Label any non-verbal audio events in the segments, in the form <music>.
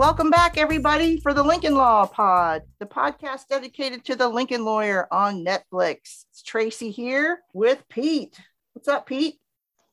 Welcome back, everybody, for the Lincoln Law Pod, the podcast dedicated to the Lincoln lawyer on Netflix. It's Tracy here with Pete. What's up, Pete?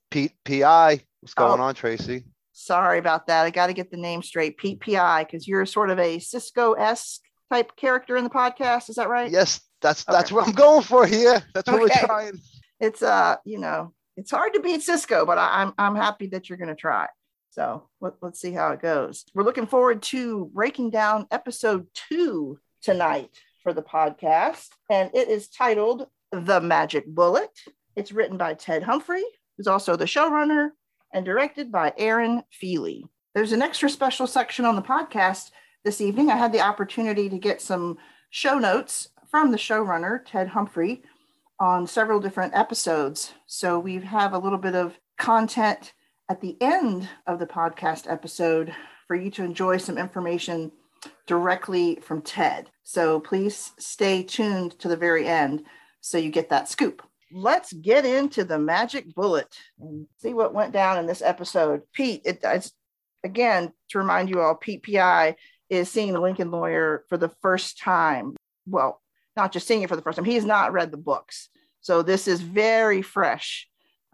Pete PI. What's going Oh. on, Tracy? Sorry about that. I got to get the name straight. Pete PI, because you're sort of a Cisco esque type character in the podcast. Is that right? Yes, that's that's Okay. what I'm going for here. That's what Okay. we're trying. It's uh, you know, it's hard to beat Cisco, but I, I'm I'm happy that you're going to try. So let, let's see how it goes. We're looking forward to breaking down episode two tonight for the podcast, and it is titled "The Magic Bullet." It's written by Ted Humphrey, who's also the showrunner, and directed by Aaron Feely. There's an extra special section on the podcast this evening. I had the opportunity to get some show notes from the showrunner, Ted Humphrey, on several different episodes. So we have a little bit of content at the end of the podcast episode for you to enjoy some information directly from Ted. So please stay tuned to the very end so you get that scoop. Let's get into the magic bullet and see what went down in this episode. Pete, it, it's again to remind you all, Pete PI is seeing the Lincoln lawyer for the first time. Well, not just seeing it for the first time, he has not read the books. So this is very fresh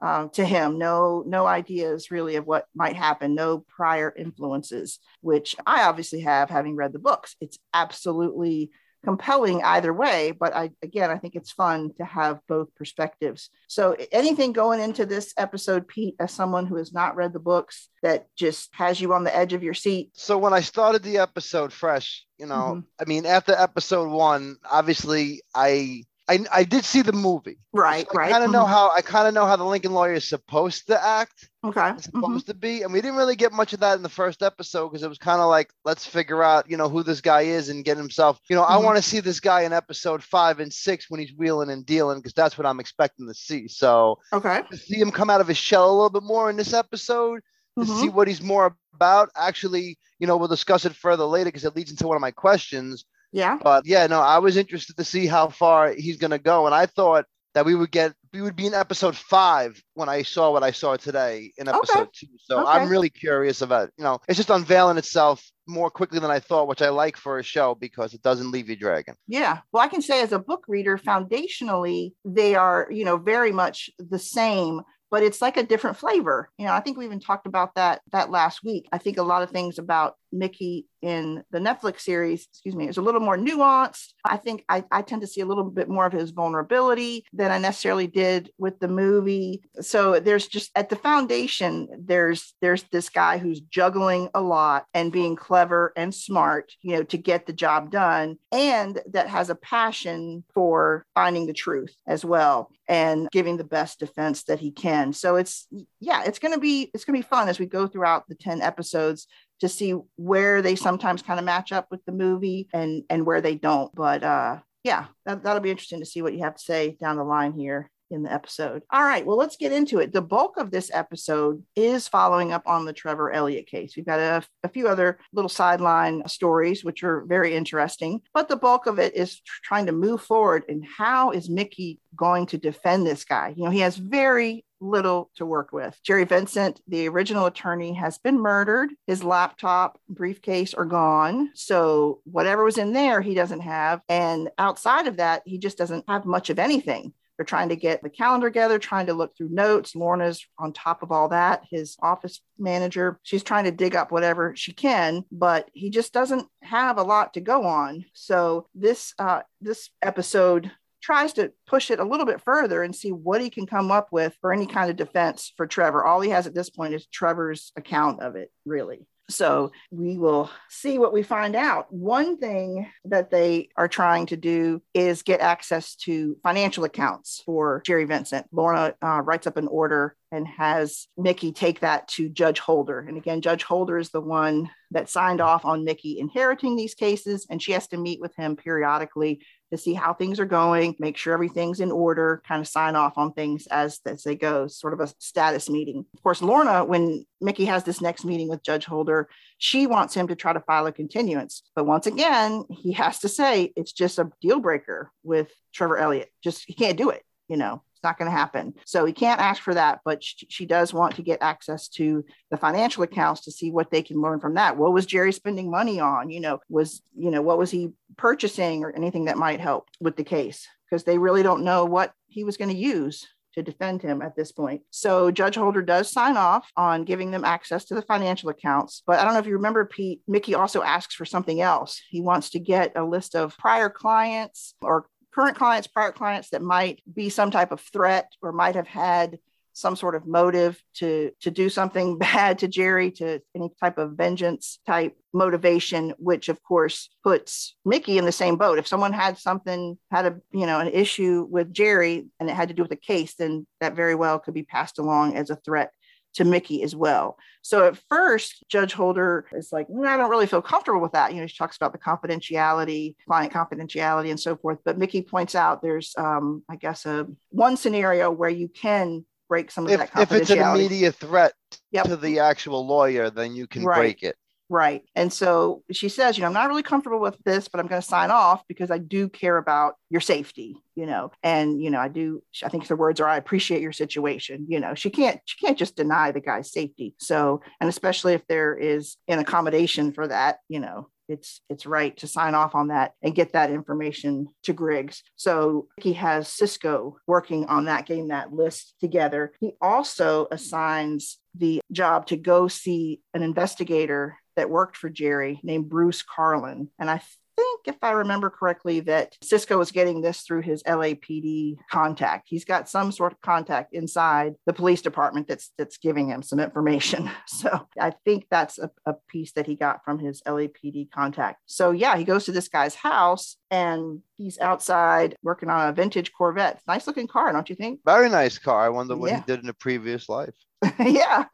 um, to him. No, no ideas really of what might happen. No prior influences, which I obviously have, having read the books. It's absolutely compelling either way. But I, again, I think it's fun to have both perspectives. So anything going into this episode, Pete, as someone who has not read the books, that just has you on the edge of your seat. So when I started the episode fresh, you know, Mhm. I mean, after episode one, obviously I I, I did see the movie. Right, So I right. kind of know Mhm. how I kind of know how the Lincoln lawyer is supposed to act. Okay. Mhm. supposed to be, and we didn't really get much of that in the first episode because it was kind of like let's figure out, you know, who this guy is and get himself. You know, I Mhm. want to see this guy in episode five and six when he's wheeling and dealing because that's what I'm expecting to see. So Okay. to see him come out of his shell a little bit more in this episode to Mhm. see what he's more about. Actually, you know, we'll discuss it further later because it leads into one of my questions. Yeah. But yeah, no, I was interested to see how far he's gonna go, and I thought that we would get we would be in episode five when I saw what I saw today in Okay. episode two. So Okay. I'm really curious about you know it's just unveiling itself more quickly than I thought, which I like for a show because it doesn't leave you dragging. Yeah. Well, I can say as a book reader, foundationally, they are, you know, very much the same, but it's like a different flavor. You know, I think we even talked about that that last week. I think a lot of things about Mickey in the Netflix series, excuse me, is a little more nuanced. I think I, I tend to see a little bit more of his vulnerability than I necessarily did with the movie. So there's just at the foundation, there's there's this guy who's juggling a lot and being clever and smart, you know, to get the job done, and that has a passion for finding the truth as well and giving the best defense that he can. So it's yeah, it's gonna be it's gonna be fun as we go throughout the 10 episodes to see where they sometimes kind of match up with the movie and and where they don't. But uh yeah, that, that'll be interesting to see what you have to say down the line here in the episode. All right, well, let's get into it. The bulk of this episode is following up on the Trevor Elliott case. We've got a, a few other little sideline stories, which are very interesting, but the bulk of it is tr- trying to move forward. And how is Mickey going to defend this guy? You know, he has very little to work with. Jerry Vincent, the original attorney, has been murdered. His laptop, briefcase are gone. So whatever was in there, he doesn't have. And outside of that, he just doesn't have much of anything. They're trying to get the calendar together, trying to look through notes. Lorna's on top of all that. His office manager, she's trying to dig up whatever she can, but he just doesn't have a lot to go on. So this uh, this episode tries to push it a little bit further and see what he can come up with for any kind of defense for Trevor. All he has at this point is Trevor's account of it, really. So we will see what we find out. One thing that they are trying to do is get access to financial accounts for Jerry Vincent. Lorna uh, writes up an order and has Mickey take that to Judge Holder. And again, Judge Holder is the one that signed off on Mickey inheriting these cases, and she has to meet with him periodically to see how things are going, make sure everything's in order, kind of sign off on things as, as they go, sort of a status meeting. Of course, Lorna, when Mickey has this next meeting with Judge Holder, she wants him to try to file a continuance. But once again, he has to say it's just a deal breaker with Trevor Elliott. Just he can't do it, you know. It's not going to happen. So he can't ask for that, but she, she does want to get access to the financial accounts to see what they can learn from that. What was Jerry spending money on? You know, was, you know, what was he purchasing or anything that might help with the case? Because they really don't know what he was going to use to defend him at this point. So Judge Holder does sign off on giving them access to the financial accounts. But I don't know if you remember, Pete, Mickey also asks for something else. He wants to get a list of prior clients or current clients, prior clients that might be some type of threat or might have had some sort of motive to to do something <laughs> bad to Jerry, to any type of vengeance type motivation, which of course puts Mickey in the same boat. If someone had something, had a you know an issue with Jerry and it had to do with a case, then that very well could be passed along as a threat to Mickey as well. So at first, Judge Holder is like, mm, I don't really feel comfortable with that. You know, she talks about the confidentiality, client confidentiality, and so forth. But Mickey points out there's, um, I guess, a one scenario where you can break some of if, that confidentiality. if it's an immediate threat Yep. to the actual lawyer, then you can Right. break it. Right. And so she says, you know, I'm not really comfortable with this, but I'm going to sign off because I do care about your safety, you know. And, you know, I do, I think the words are, I appreciate your situation. You know, she can't, she can't just deny the guy's safety. So, and especially if there is an accommodation for that, you know, it's it's right to sign off on that and get that information to Griggs. So he has Cisco working on that, getting that list together. He also assigns the job to go see an investigator that worked for Jerry named Bruce Carlin. And I think, if I remember correctly, that Cisco was getting this through his LAPD contact. He's got some sort of contact inside the police department that's that's giving him some information. <laughs> So I think that's a, a piece that he got from his LAPD contact. So yeah, he goes to this guy's house and he's outside working on a vintage Corvette. Nice looking car, don't you think? Very nice car. I wonder what Yeah. he did in a previous life. <laughs> yeah.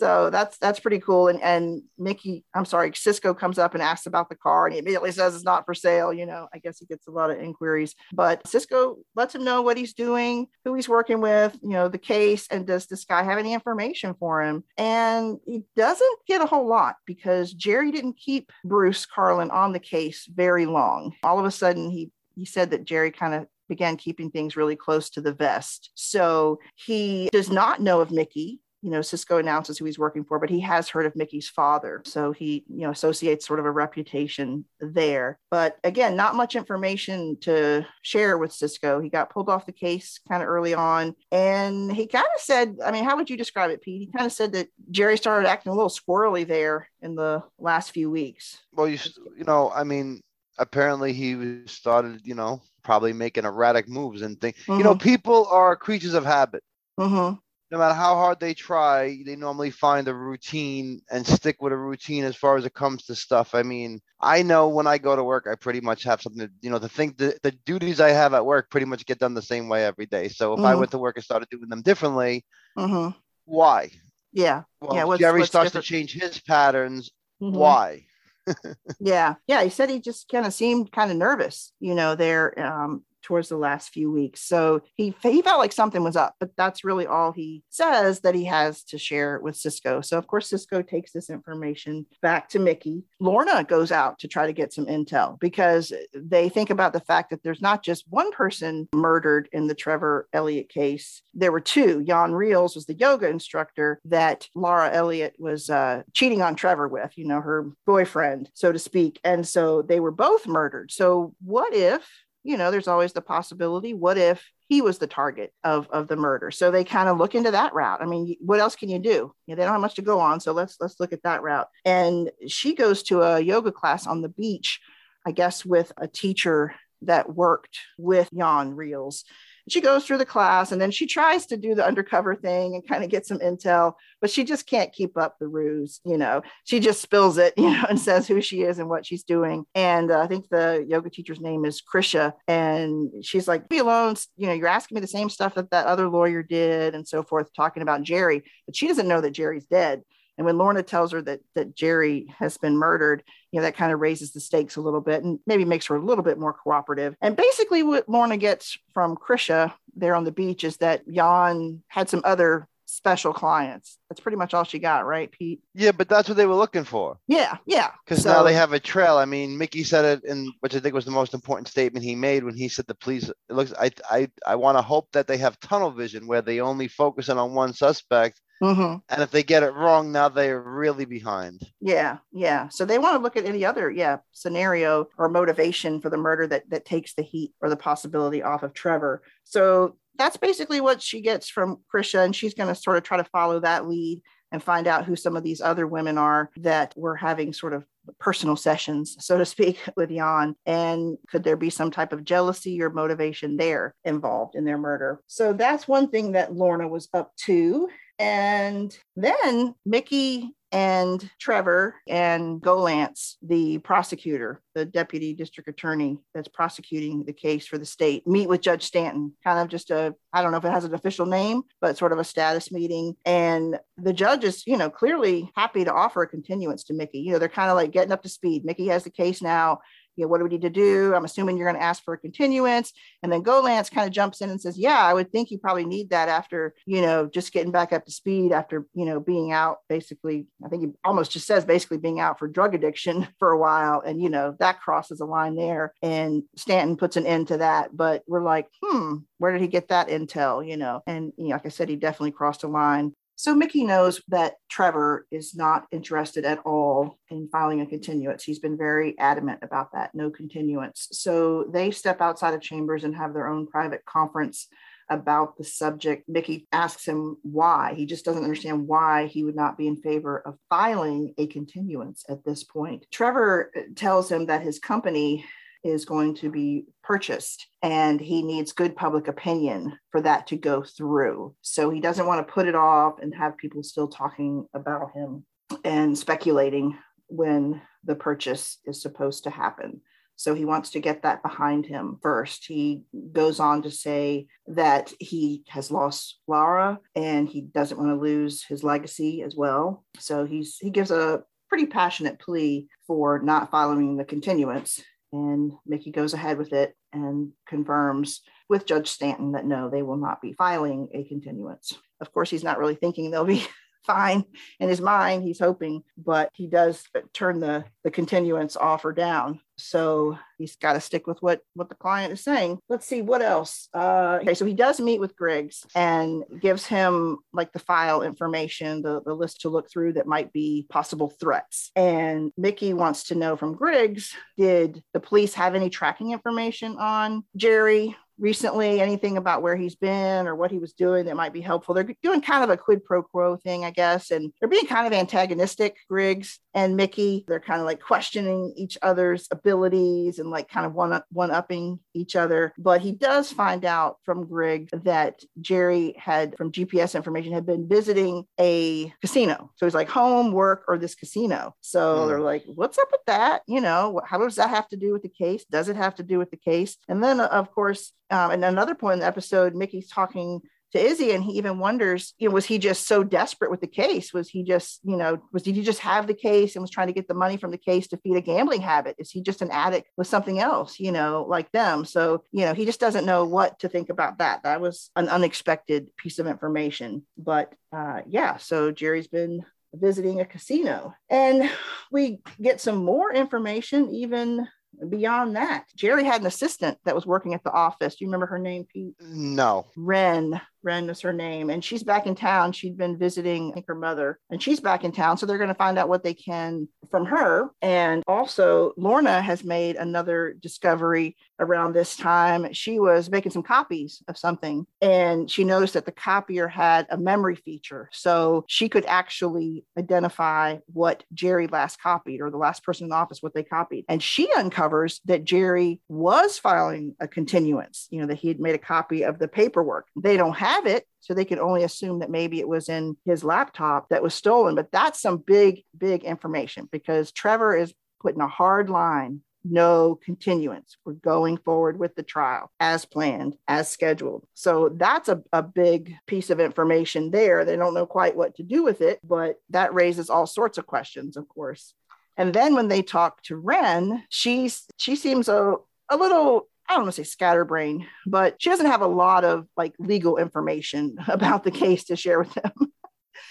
So that's that's pretty cool. And and Mickey, I'm sorry, Cisco comes up and asks about the car, and he immediately says it's not for sale. You know, I guess he gets a lot of inquiries, but Cisco lets him know what he's doing, who he's working with, you know, the case, and does this guy have any information for him? And he doesn't get a whole lot because Jerry didn't keep Bruce Carlin on the case very long. All of a sudden, he he said that Jerry kind of began keeping things really close to the vest. So he does not know of Mickey. You know, Cisco announces who he's working for, but he has heard of Mickey's father. So he, you know, associates sort of a reputation there. But again, not much information to share with Cisco. He got pulled off the case kind of early on. And he kind of said, I mean, how would you describe it, Pete? He kind of said that Jerry started acting a little squirrely there in the last few weeks. Well, you you know, I mean, apparently he started, you know, probably making erratic moves and things. You know, people are creatures of habit. hmm No matter how hard they try, they normally find a routine and stick with a routine as far as it comes to stuff. I mean, I know when I go to work, I pretty much have something, to, you know, the thing, the, the duties I have at work pretty much get done the same way every day. So if I Mhm. went to work and started doing them differently, hmm why? Yeah. Well, Yeah, what's- Jerry what's starts different? to change his patterns. Mhm. Why? <laughs> Yeah, yeah. He said he just kind of seemed kind of nervous, you know, there um, towards the last few weeks. So he he felt like something was up, but that's really all he says that he has to share with Cisco. So of course Cisco takes this information back to Mickey. Lorna goes out to try to get some intel because they think about the fact that there's not just one person murdered in the Trevor Elliott case. There were two. Jan Reels was the yoga instructor that Laura Elliott was uh, cheating on Trevor with, you know, her boyfriend, so to speak. And so they were both murdered. So what if you know, there's always the possibility. What if he was the target of of the murder? So they kind of look into that route. I mean, what else can you do? You know, they don't have much to go on, so let's let's look at that route. And she goes to a yoga class on the beach, I guess, with a teacher that worked with Jan Reels. She goes through the class and then she tries to do the undercover thing and kind of get some intel, but she just can't keep up the ruse. You know, she just spills it, <laughs> you know, and says who she is and what she's doing. And uh, I think the yoga teacher's name is Krisha. And she's like, be alone. You know, you're asking me the same stuff that that other lawyer did and so forth, talking about Jerry, but she doesn't know that Jerry's dead. And when Lorna tells her that that Jerry has been murdered, you know, that kind of raises the stakes a little bit and maybe makes her a little bit more cooperative. And basically what Lorna gets from Krisha there on the beach is that Jan had some other special clients. That's pretty much all she got, right, Pete? Yeah, but that's what they were looking for. Yeah, yeah. Because so, now they have a trail. I mean, Mickey said it in which I think was the most important statement he made when he said the police. It looks. I I I want to hope that they have tunnel vision where they only focus in on one suspect. Mm-hmm. And if they get it wrong, now they're really behind. Yeah, yeah. So they want to look at any other, yeah, scenario or motivation for the murder that that takes the heat or the possibility off of Trevor. So that's basically what she gets from Krisha, and she's going to sort of try to follow that lead and find out who some of these other women are that were having sort of personal sessions, so to speak, <laughs> with Jan. And could there be some type of jealousy or motivation there involved in their murder? So that's one thing that Lorna was up to. And then Mickey and Trevor and Golantz, the prosecutor, the deputy district attorney that's prosecuting the case for the state, meet with Judge Stanton. Kind of just a, I don't know if it has an official name, but sort of a status meeting. And the judge is, you know, clearly happy to offer a continuance to Mickey. You know, they're kind of like getting up to speed. Mickey has the case now you know, what do we need to do? I'm assuming you're going to ask for a continuance. And then Golantz kind of jumps in and says, yeah, I would think you probably need that after, you know, just getting back up to speed after, you know, being out basically, I think he almost just says basically being out for drug addiction <laughs> for a while. And, you know, that crosses a line there. And Stanton puts an end to that. But we're like, hmm, where did he get that intel? You know, and, you know, like I said, he definitely crossed a line. So Mickey knows that Trevor is not interested at all in filing a continuance. He's been very adamant about that, no continuance. So they step outside of chambers and have their own private conference about the subject. Mickey asks him why. He just doesn't understand why he would not be in favor of filing a continuance at this point. Trevor uh, tells him that his company is going to be purchased and he needs good public opinion for that to go through. So he doesn't want to put it off and have people still talking about him and speculating when the purchase is supposed to happen. So he wants to get that behind him first. He goes on to say that he has lost Laura and he doesn't want to lose his legacy as well. So he's he gives a pretty passionate plea for not following the continuance and Mickey goes ahead with it and confirms with Judge Stanton that no, they will not be filing a continuance. Of course, he's not really thinking they'll be fine in his mind he's hoping but he does turn the the continuance offer down. So he's got to stick with what what the client is saying. Let's see what else? Uh, okay so he does meet with griggs and gives him like the file information the, the list to look through that might be possible threats. And mickey wants to know from griggs did the police have any tracking information on jerry recently, anything about where he's been or what he was doing that might be helpful. They're doing kind of a quid pro quo thing, I guess, and they're being kind of antagonistic, Griggs and Mickey. They're kind of like questioning each other's abilities and like kind of one one upping each other. But he does find out from Griggs that Jerry had, from GPS information, had been visiting a casino. So he's like home, work, or this casino. So mm. they're like, what's up with that? You know, how does that have to do with the case? Does it have to do with the case? And then, of course, um, and another point in the episode, Mickey's talking to Izzy, and he even wonders, you know, was he just so desperate with the case? Was he just, you know, was did he just have the case and was trying to get the money from the case to feed a gambling habit? Is he just an addict with something else, you know, like them? So, you know, he just doesn't know what to think about that. That was an unexpected piece of information. But uh, yeah, so Jerry's been visiting a casino, and we get some more information even beyond that, Jerry had an assistant that was working at the office. Do you remember her name, Pete? No. Ren. Ren was her name. And she's back in town. She'd been visiting, I think, her mother, and she's back in town. So they're going to find out what they can from her. And also, Lorna has made another discovery around this time. She was making some copies of something, and she noticed that the copier had a memory feature. So she could actually identify what Jerry last copied or the last person in the office, what they copied. And she uncovers that Jerry was filing a continuance, you know, that he had made a copy of the paperwork. They don't have have it. So they could only assume that maybe it was in his laptop that was stolen. But that's some big, big information because Trevor is putting a hard line no continuance. We're going forward with the trial as planned, as scheduled. So that's a, a big piece of information there. They don't know quite what to do with it, but that raises all sorts of questions, of course. And then when they talk to Ren, she's she seems a, a little I don't want to say scatterbrain, but she doesn't have a lot of like legal information <laughs> about the case to share with them. <laughs>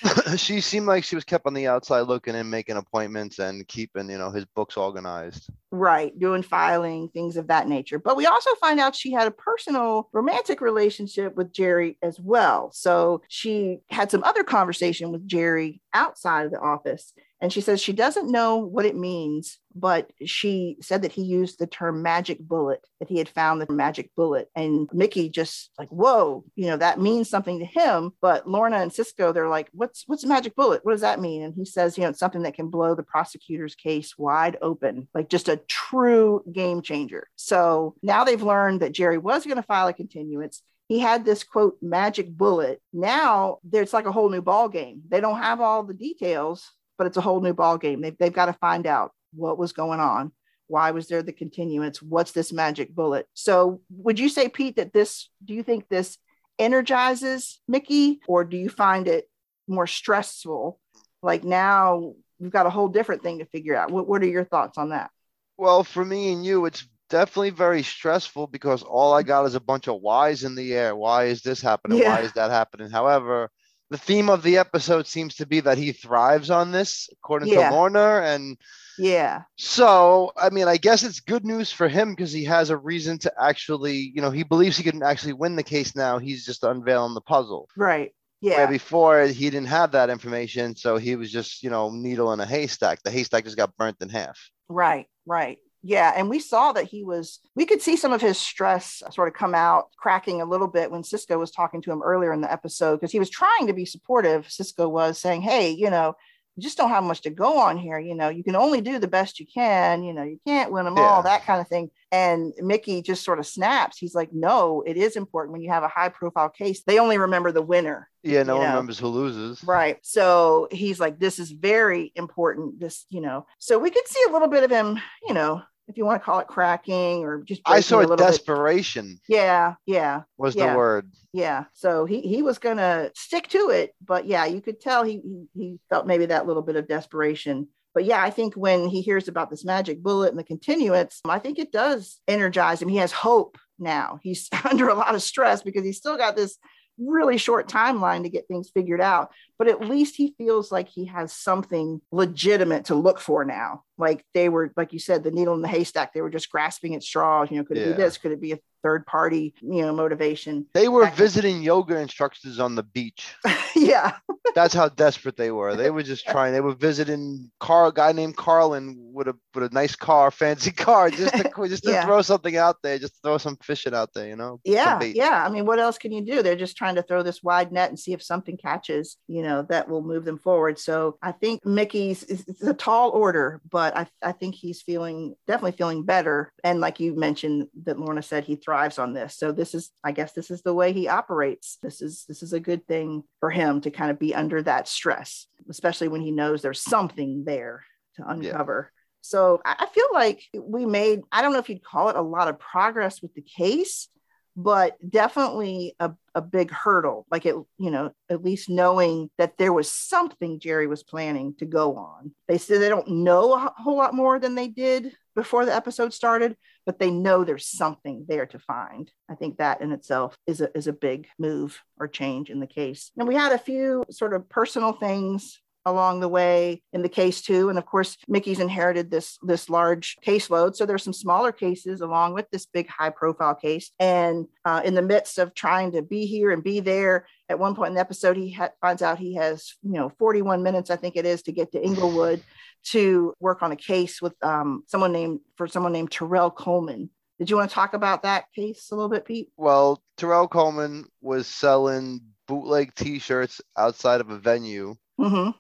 <laughs> she seemed like she was kept on the outside looking and making appointments and keeping, you know, his books organized. Right, doing filing, things of that nature. But we also find out she had a personal romantic relationship with Jerry as well. So she had some other conversation with Jerry outside of the office. And she says she doesn't know what it means, but she said that he used the term magic bullet, that he had found the magic bullet. And Mickey just like, whoa, you know, that means something to him. But Lorna and Cisco, they're like, what's what's magic bullet? What does that mean? And he says, you know, it's something that can blow the prosecutor's case wide open, like just a true game changer. So now they've learned that Jerry was going to file a continuance he had this quote magic bullet now there's like a whole new ball game they don't have all the details but it's a whole new ball game. They've, they've got to find out what was going on. Why was there the continuance? What's this magic bullet? So, would you say, Pete, that this, do you think this energizes Mickey, or do you find it more stressful? Like now we've got a whole different thing to figure out. What, what are your thoughts on that? Well, for me and you, it's definitely very stressful because all I got is a bunch of whys in the air. Why is this happening? Yeah. Why is that happening? However, the theme of the episode seems to be that he thrives on this, according yeah. to Lorna. And yeah. So, I mean, I guess it's good news for him because he has a reason to actually, you know, he believes he can actually win the case now. He's just unveiling the puzzle. Right. Yeah. Where before he didn't have that information. So he was just, you know, needle in a haystack. The haystack just got burnt in half. Right. Right. Yeah, and we saw that he was, we could see some of his stress sort of come out, cracking a little bit when Cisco was talking to him earlier in the episode because he was trying to be supportive. Cisco was saying, Hey, you know, you just don't have much to go on here. You know, you can only do the best you can. You know, you can't win them yeah. all, that kind of thing. And Mickey just sort of snaps. He's like, no, it is important when you have a high profile case. They only remember the winner. Yeah, no one know? remembers who loses. Right. So he's like, this is very important. This, you know, so we could see a little bit of him, you know, if you want to call it cracking or just I saw a desperation. Bit. Yeah, yeah. Was yeah, the word. Yeah. So he he was gonna stick to it, but yeah, you could tell he, he he felt maybe that little bit of desperation. But yeah, I think when he hears about this magic bullet and the continuance, I think it does energize him. He has hope now. He's <laughs> under a lot of stress because he's still got this really short timeline to get things figured out but at least he feels like he has something legitimate to look for now. Like they were like you said the needle in the haystack. They were just grasping at straws you know could it yeah. be this? Could it be a third party you know motivation? They were visiting yoga instructors on the beach. <laughs> Yeah. That's how desperate they were. They were just <laughs> trying they were visiting carl a guy named carlin with a with a nice car fancy car just to <laughs> just to yeah. throw something out there just throw some fishing out there you know yeah yeah. I mean what else can you do? They're just trying to throw this wide net and see if something catches you know that will move them forward so i think mickey's it's a tall order but i, I think he's feeling definitely feeling better and like you mentioned that lorna said he thrives on this. So this is, I guess, this is the way he operates. This is this is a good thing for him to kind of be under that stress, especially when he knows there's something there to uncover. Yeah. So I feel like we made, I don't know if you'd call it a lot of progress with the case, but definitely a, a big hurdle. Like it, you know, at least knowing that there was something Jerry was planning to go on. They said they don't know a whole lot more than they did before the episode started, but they know there's something there to find. I think that in itself is a, is a big move or change in the case. And we had a few sort of personal things along the way in the case too. And of course mickey's inherited this this large caseload. So there's some smaller cases along with this big high profile case. And uh, in the midst of trying to be here and be there at one point in the episode he ha- finds out he has you know 41 minutes i think it is to get to inglewood to work on a case with um, someone named for someone named terrell coleman. Did you want to talk about that case a little bit pete? Well terrell coleman was selling bootleg t-shirts outside of a venue. Mm-hmm.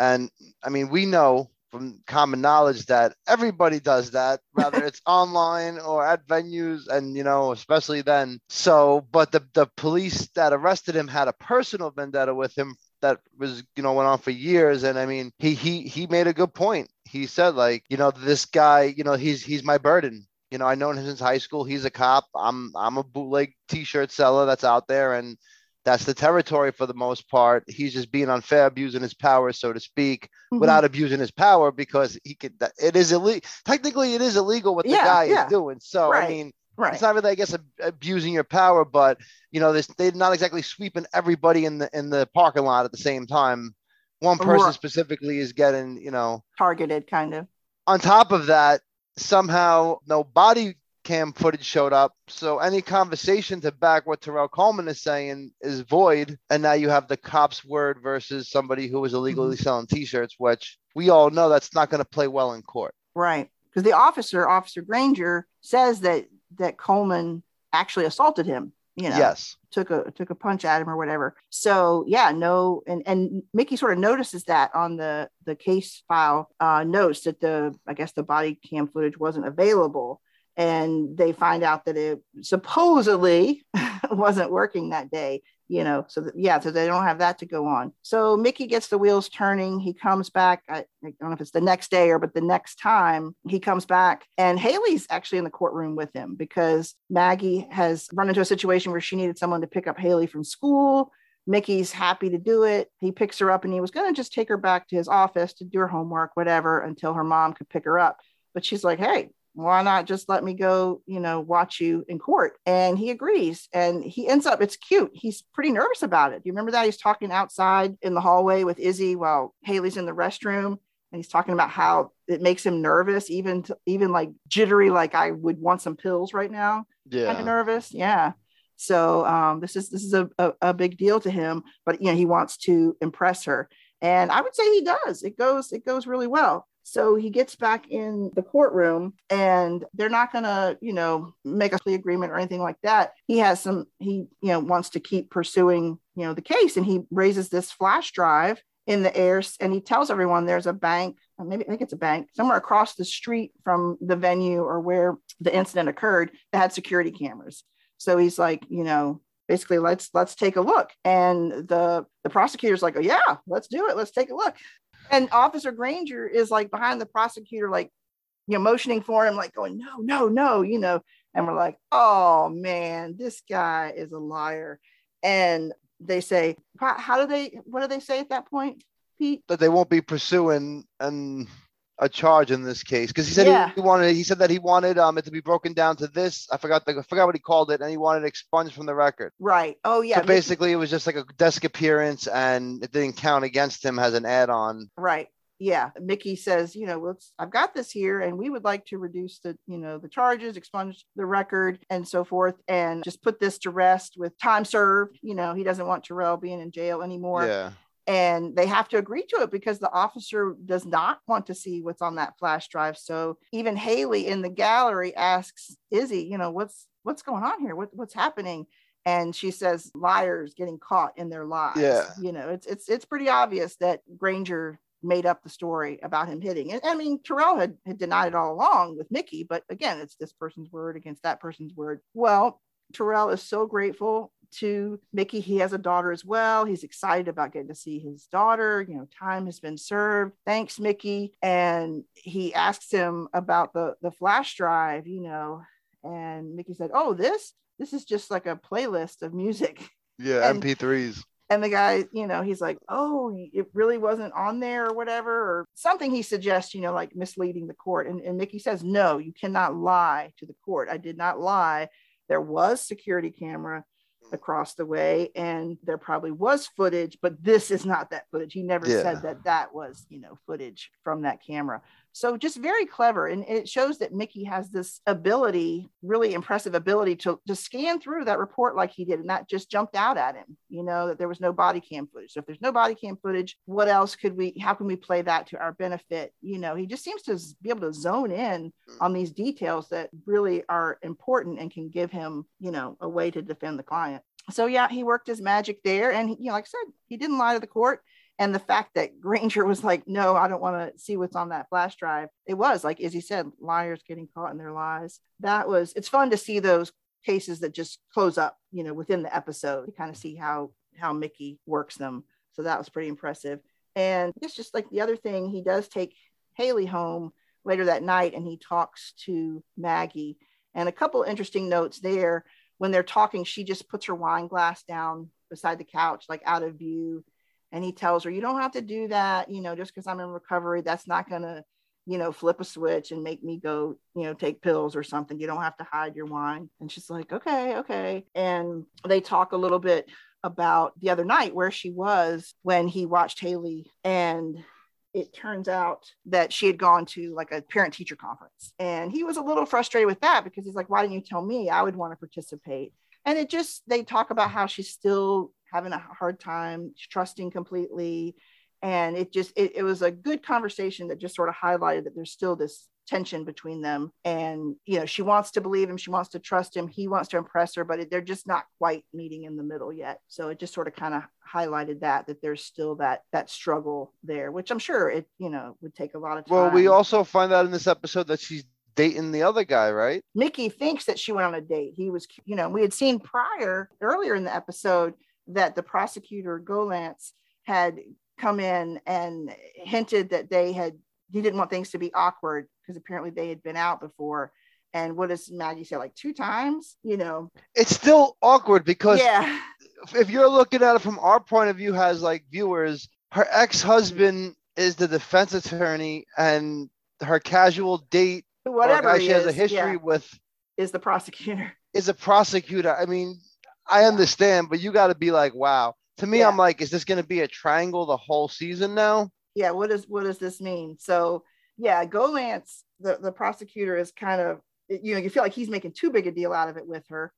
And I mean, we know from common knowledge that everybody does that, <laughs> whether it's online or at venues, and you know, especially then. So, but the the police that arrested him had a personal vendetta with him that was you know went on for years. And i mean he he he made a good point. He said like you know this guy you know he's he's my burden. You know i known him since high school. He's a cop. I'm i'm a bootleg t-shirt seller that's out there. And that's the territory for the most part. He's just being unfair, abusing his power, so to speak, mm-hmm. without abusing his power because he could. It is illegal. Technically, it is illegal what the yeah, guy yeah. is doing. So right. I mean, Right. It's not really, I guess, ab- abusing your power, but you know, they're not exactly sweeping everybody in the in the parking lot at the same time. One person Right. specifically is getting, you know, Targeted kind of. on top of that, somehow no body cam footage showed up. So any conversation to back what Terrell Coleman is saying is void. And now you have the cop's word versus somebody who was illegally selling t-shirts, which we all know that's not going to play well in court. Right. Because the officer, Officer Granger, says that that Coleman actually assaulted him. You know, Yes. took a took a punch at him or whatever. So yeah, no, and and Mickey sort of notices that on the the case file uh, notes that the I guess the body cam footage wasn't available, and they find out that it supposedly <laughs> wasn't working that day. You know, so that, yeah, so they don't have that to go on. So Mickey gets the wheels turning. He comes back. I, I don't know if it's the next day or but the next time he comes back, and Haley's actually in the courtroom with him because Maggie has run into a situation where she needed someone to pick up Haley from school. Mickey's happy to do it. He picks her up and he was going to just take her back to his office to do her homework, whatever, until her mom could pick her up. But she's like, hey, why not just let me go, you know, watch you in court? And he agrees. And he ends up, it's cute. He's pretty nervous about it. Do you remember that? He's talking outside in the hallway with Izzy while Haley's in the restroom. And he's talking about how it makes him nervous, even to, even like jittery, like I would want some pills right now Yeah. kind of nervous. Yeah. So um, this is this is a, a, a big deal to him, but you know he wants to impress her, and I would say he does. It goes it goes really well. So he gets back in the courtroom, and they're not going to you know make a plea agreement or anything like that. He has some he you know wants to keep pursuing you know the case, and he raises this flash drive in the air, and he tells everyone there's a bank. Maybe I think it's a bank somewhere across the street from the venue or where the incident occurred that had security cameras. So he's like, you know, basically let's let's take a look. And the the prosecutor's like, oh yeah, let's do it. Let's take a look. And Officer Granger is like behind the prosecutor, like, you know, motioning for him, like going, no, no, no, you know. And we're like, oh man, this guy is a liar. And they say, how do they what do they say at that point, Pete? That they won't be pursuing an a charge in this case because he said Yeah. he, wanted he said that he wanted um it to be broken down to this. I forgot the I forgot what he called it, and he wanted expunged from the record. Right. Oh yeah. so basically, it was just like a desk appearance, and it didn't count against him as an add-on. Right. Yeah. Mickey says, you know, let's, I've got this here and we would like to reduce the, you know, the charges, expunge the record and so forth, and just put this to rest with time served. You know, he doesn't want Terrell being in jail anymore. Yeah. And they have to agree to it because the officer does not want to see what's on that flash drive. So even Haley in the gallery asks Izzy, you know, what's what's going on here? What, what's happening? And she says, liars getting caught in their lies. Yeah. You know, it's it's it's pretty obvious that Granger made up the story about him hitting. And I mean, Terrell had, had denied it all along with Mickey, but again, it's this person's word against that person's word. Well, Terrell is so grateful to Mickey. He has a daughter as well. He's excited about getting to see his daughter. You know, time has been served. Thanks, Mickey. And he asks him about the the flash drive, you know, and Mickey said, "Oh, this this is just like a playlist of music." Yeah. And- MP3s. And the guy, you know, he's like, "Oh, it really wasn't on there or whatever," or something he suggests, you know, like misleading the court. And, and Mickey says, "No, you cannot lie to the court. I did not lie. There was security camera across the way and there probably was footage but this is not that footage he never Yeah. said that that was you know footage from that camera so just very clever and it shows that mickey has this ability really impressive ability to, to scan through that report like he did and that just jumped out at him you know that there was no body cam footage. So if there's no body cam footage what else could we how can we play that to our benefit? You know he just seems to be able to zone in hmm. on these details that really are important and can give him you know a way to defend the client. So yeah he worked his magic there and he, you know like i said he didn't lie to the court and the fact that granger was like no i don't want to see what's on that flash drive. It was like as he said liars getting caught in their lies. That was it's fun to see those cases that just close up you know within the episode to kind of see how how mickey works them. So that was pretty impressive. And it's just like the other thing he does take haley home later that night and he talks to maggie. And a couple interesting notes there when they're talking, she just puts her wine glass down beside the couch, like out of view. And he tells her, You don't have to do that, you know, just because I'm in recovery, that's not going to you know, flip a switch and make me go, you know, take pills or something. You don't have to hide your wine. And she's like, okay, okay. And they talk a little bit about the other night where she was when he watched Haley and it turns out that she had gone to like a parent teacher conference and he was a little frustrated with that because he's like why didn't you tell me i would want to participate and it just they talk about how she's still having a hard time trusting completely. And it just it, it was a good conversation that just sort of highlighted that there's still this tension between them. And you know she wants to believe him she wants to trust him he wants to impress her but they're just not quite meeting in the middle yet. So it just sort of kind of highlighted that that there's still that that struggle there which i'm sure it you know would take a lot of time well we also find out in this episode that she's dating the other guy right? Mickey thinks that she went on a date. He was you know we had seen prior earlier in the episode that the prosecutor golantz had come in and hinted that they had he didn't want things to be awkward because apparently they had been out before. And what does Maggie say? Like two times, you know? It's still awkward because yeah. if you're looking at it from our point of view, as like viewers, her ex-husband mm-hmm. is the defense attorney, and her casual date, whatever she has a history yeah, with, is the prosecutor. Is a prosecutor. I mean, I understand, but you got to be like, wow. To me, Yeah. I'm like, is this going to be a triangle the whole season now? yeah, what does what does this mean? So yeah, Golantz, the, the prosecutor is kind of you know, you feel like he's making too big a deal out of it with her.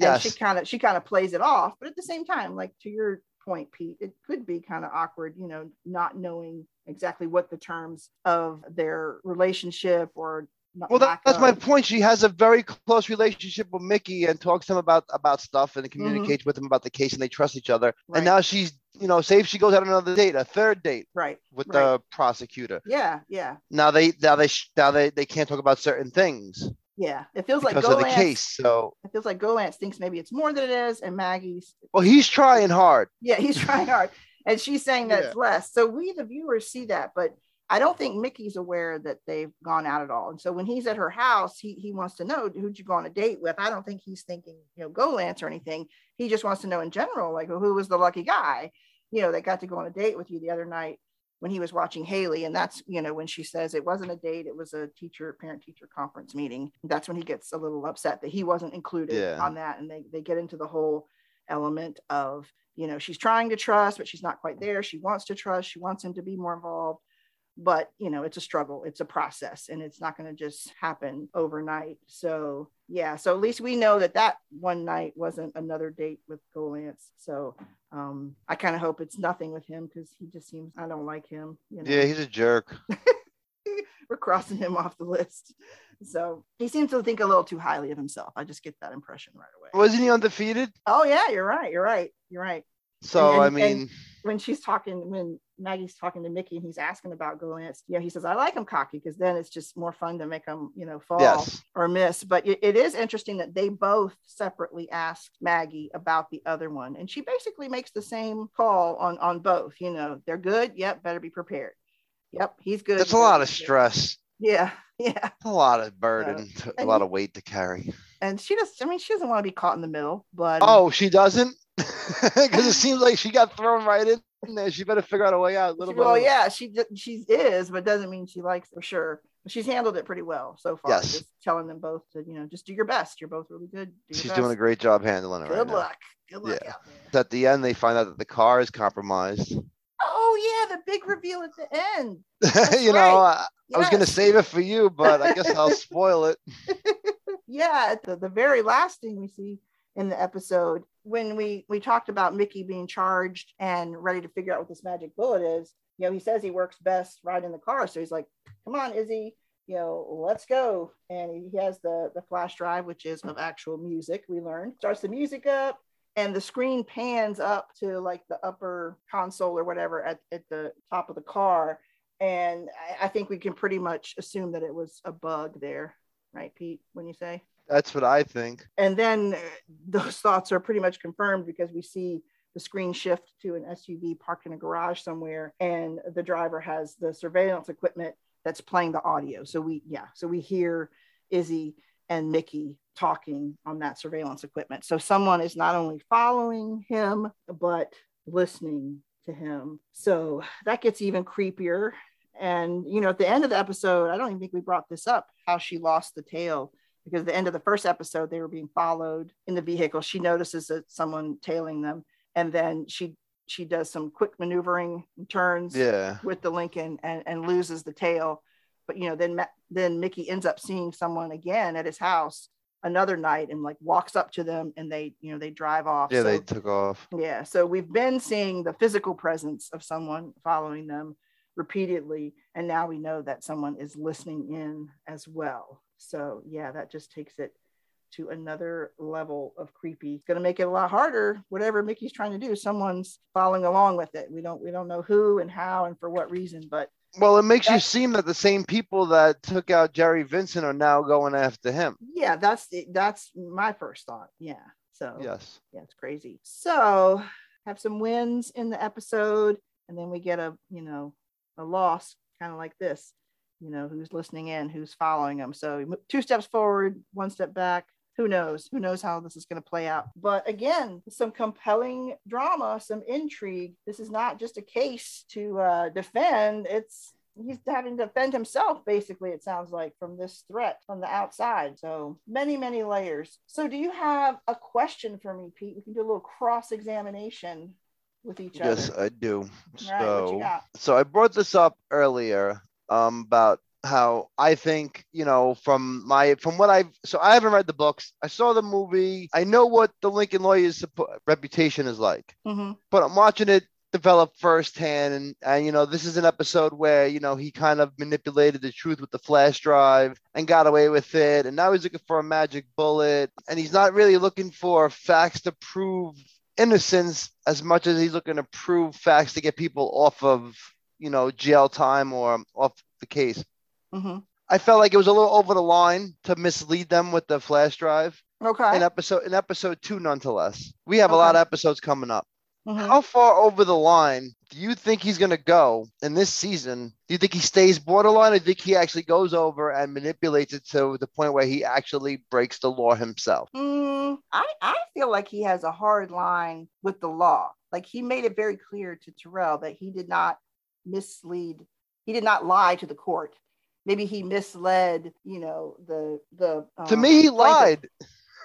And she kind of she kind of plays it off, but at the same time, like to your point, Pete, it could be kind of awkward, you know, not knowing exactly what the terms of their relationship or Well, that, that's my point. She has a very close relationship with Mickey and talks to him about about stuff and communicates with him about the case, and they trust each other. Mm-hmm. Right. And now she's, you know, say if she goes on another date, a third date right. with right. the prosecutor. yeah, yeah, Now they now they now they they can't talk about certain things yeah. It feels like because of the case. So, It feels like Golantz thinks maybe it's more than it is, and Maggie's well, he's trying hard. yeah, he's <laughs> trying hard, and she's saying that Yeah. it's less. So we, the viewers, see that, but I don't think Mickey's aware that they've gone out at all. And so when he's at her house, he he wants to know who'd you go on a date with. I don't think he's thinking you know Golantz or anything. He just wants to know in general, like who was the lucky guy, you know, that got to go on a date with you the other night when he was watching Haley. And that's you know when she says it wasn't a date, it was a teacher parent teacher conference meeting. That's when he gets a little upset that he wasn't included Yeah. on that, and they they get into the whole element of you know she's trying to trust but she's not quite there she wants to trust she wants him to be more involved but you know it's a struggle it's a process and it's not going to just happen overnight. So yeah so at least we know that that one night wasn't another date with golantz. So um i kind of hope it's nothing with him because he just seems i don't like him you know? Yeah, he's a jerk. <laughs> we're crossing him off the list. So he seems to think a little too highly of himself. I just get that impression right away. Wasn't he undefeated? oh yeah you're right you're right you're right So And- I mean, when she's talking, when Maggie's talking to Mickey and he's asking about Golantz, you know, he says, I like him cocky because then it's just more fun to make him, you know, fall yes, or miss. But it, it is interesting that they both separately asked Maggie about the other one. And she basically makes the same call on, on both. You know, they're good. Yep. Better be prepared. Yep. He's good. that's you a lot of stress, Yeah. <laughs> Yeah. a lot of burden, a lot he- of weight to carry. And she just, I mean, she doesn't want to be caught in the middle, but Oh, she doesn't, <laughs> because it seems like she got thrown right in there. She better figure out a way out. Little She- by well, yeah, she she is, but doesn't mean she likes for sure. She's handled it pretty well so far. Yes. Just telling them both to, you know, just do your best. You're both really good. Do She's best. doing a great job handling it Good right now. luck. Good luck Yeah. out there. At the end, they find out that the car is compromised. Oh yeah, the big reveal at the end. <laughs> you know, I, I was gonna save it for you, but I guess I'll <laughs> spoil it. yeah, the, the very last thing we see in the episode when we we talked about Mickey being charged and ready to figure out what this magic bullet is. You know, he says he works best right in the car, so he's like, "Come on, Izzy, you know, let's go." And he has the the flash drive, which is of actual music. We learned starts the music up, and the screen pans up to like the upper console or whatever at, at the top of the car. And I, I think we can pretty much assume that it was a bug there, right, Pete? When you say That's what I think. and then uh, those <laughs> thoughts are pretty much confirmed because we see the screen shift to an SUV parked in a garage somewhere, and the driver has the surveillance equipment that's playing the audio. So we, yeah, so we hear Izzy and Mickey talking on that surveillance equipment. So someone is not only following him, but listening to him. So that gets even creepier. And, you know, at the end of the episode, I don't even think we brought this up how she lost the tail because at the end of the first episode, they were being followed in the vehicle. She notices that someone tailing them. And then she she does some quick maneuvering turns Yeah. with the Lincoln and, and loses the tail. But you know, then then Mickey ends up seeing someone again at his house another night and like walks up to them and they you know they drive off. Yeah, So- they took off. yeah, so we've been seeing the physical presence of someone following them repeatedly, and now we know that someone is listening in as well. So yeah, that just takes it to another level of creepy. It's going to make it a lot harder. Whatever Mickey's trying to do, someone's following along with it. We don't we don't know who and how and for what reason, but Well, it makes you seem that the same people that took out Jerry Vincent are now going after him. yeah, that's that's my first thought. Yeah, so Yes. yeah, it's crazy. So have some wins in the episode, and then we get a you know a loss, kind of like this. You know, who's listening in, who's following them. So two steps forward, one step back. Who knows? Who knows how this is going to play out? But again, some compelling drama, some intrigue. This is not just a case to uh, defend. It's he's having to defend himself basically it sounds like from this threat from the outside so many many layers so do you have a question for me pete we can do a little cross examination with each Yes, I do. Right, So, so I brought this up earlier um, about how I think, you know, from my from what I've so I haven't read the books. I saw the movie. I know what the Lincoln lawyer's reputation is like, hmm but I'm watching it develop firsthand and and you know this is an episode where you know he kind of manipulated the truth with the flash drive and got away with it and now he's looking for a magic bullet and he's not really looking for facts to prove innocence as much as he's looking to prove facts to get people off of you know jail time or off the case. Hmm i felt like it was a little over the line to mislead them with the flash drive okay. in episode in episode two nonetheless. We have a lot of episodes coming up. Mhm. how far over the line do you think he's going to go in this season? Do you think he stays borderline or do you think he actually goes over and manipulates it to the point where he actually breaks the law himself? Mm, I, I feel like he has a hard line with the law. Like he made it very clear to Terrell that he did not mislead, he did not lie to the court. Maybe he misled, you know, the the. to um, me, he lied.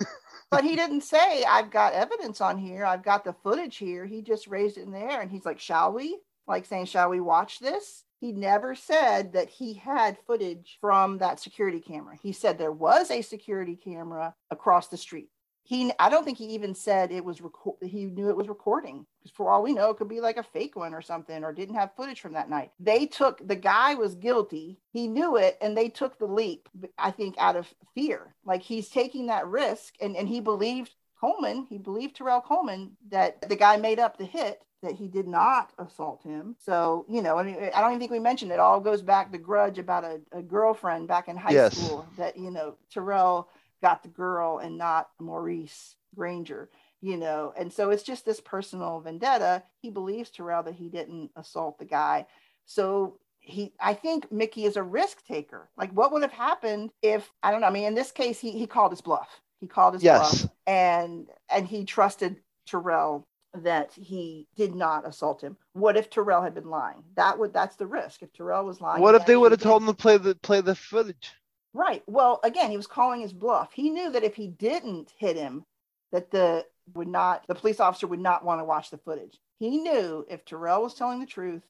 <laughs> but he didn't say i've got evidence on here i've got the footage here he just raised it in the air and he's like shall we like saying shall we watch this he never said that he had footage from that security camera he said there was a security camera across the street he i don't think he even said it was record he knew it was recording because for all we know it could be like a fake one or something or didn't have footage from that night. They took the guy was guilty he knew it and they took the leap i think out of fear. Like he's taking that risk and and he believed coleman he believed terrell coleman that the guy made up the hit that he did not assault him. So you know and i don't even think we mentioned it. All goes back to grudge about a, a girlfriend back in high Yes. school that you know terrell got the girl and not Maurice Granger, you know. And so it's just this personal vendetta. He believes Terrell that he didn't assault the guy. So he I think Mickey is a risk taker. Like what would have happened if I don't know, I mean in this case he he called his bluff. He called his Yes. bluff and and he trusted Terrell that he did not assault him. What if Terrell had been lying? That would that's the risk. If Terrell was lying. What if they would have told him to play the play the footage? Right. Well, again, he was calling his bluff. He knew that if he didn't hit him, that the would not the police officer would not want to watch the footage. He knew if Terrell was telling the truth,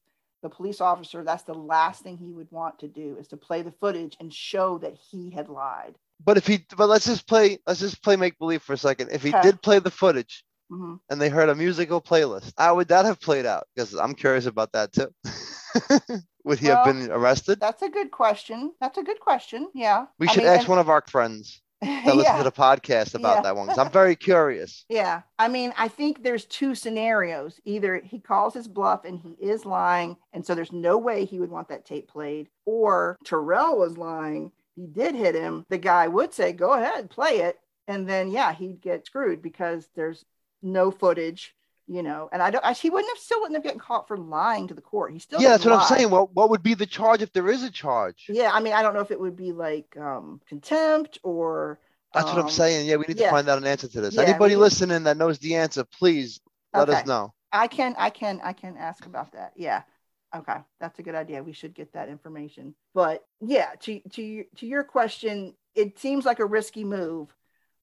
the police officer that's the last thing he would want to do is to play the footage and show that he had lied. But if he but let's just play let's just play make believe for a second. If he Okay. did play the footage hmm and they heard a musical playlist, how would that have played out? Because I'm curious about that too. <laughs> <laughs> would he have been arrested? That's a good question. That's a good question. Yeah. We I should mean, ask and- one of our friends <laughs> that listen yeah. to the podcast about Yeah. that one because I'm very curious. <laughs> Yeah. I mean, I think there's two scenarios. Either he calls his bluff and he is lying, and so there's no way he would want that tape played, or Terrell was lying. He did hit him. The guy would say, go ahead, play it. And then, yeah, he'd get screwed because there's no footage, you know. And I don't, I, he wouldn't have, still wouldn't have gotten caught for lying to the court. He still Yeah, that's what I'm saying. What what would be the charge if there is a charge? Yeah. I mean, I don't know if it would be like um, contempt or. That's what I'm um, saying. Yeah, we need yeah. to find out an answer to this. Yeah, Anybody listening that knows the answer, please let Okay. us know. I can, I can, I can ask about that. Yeah. Okay, that's a good idea. We should get that information. But yeah, to to to your question, it seems like a risky move,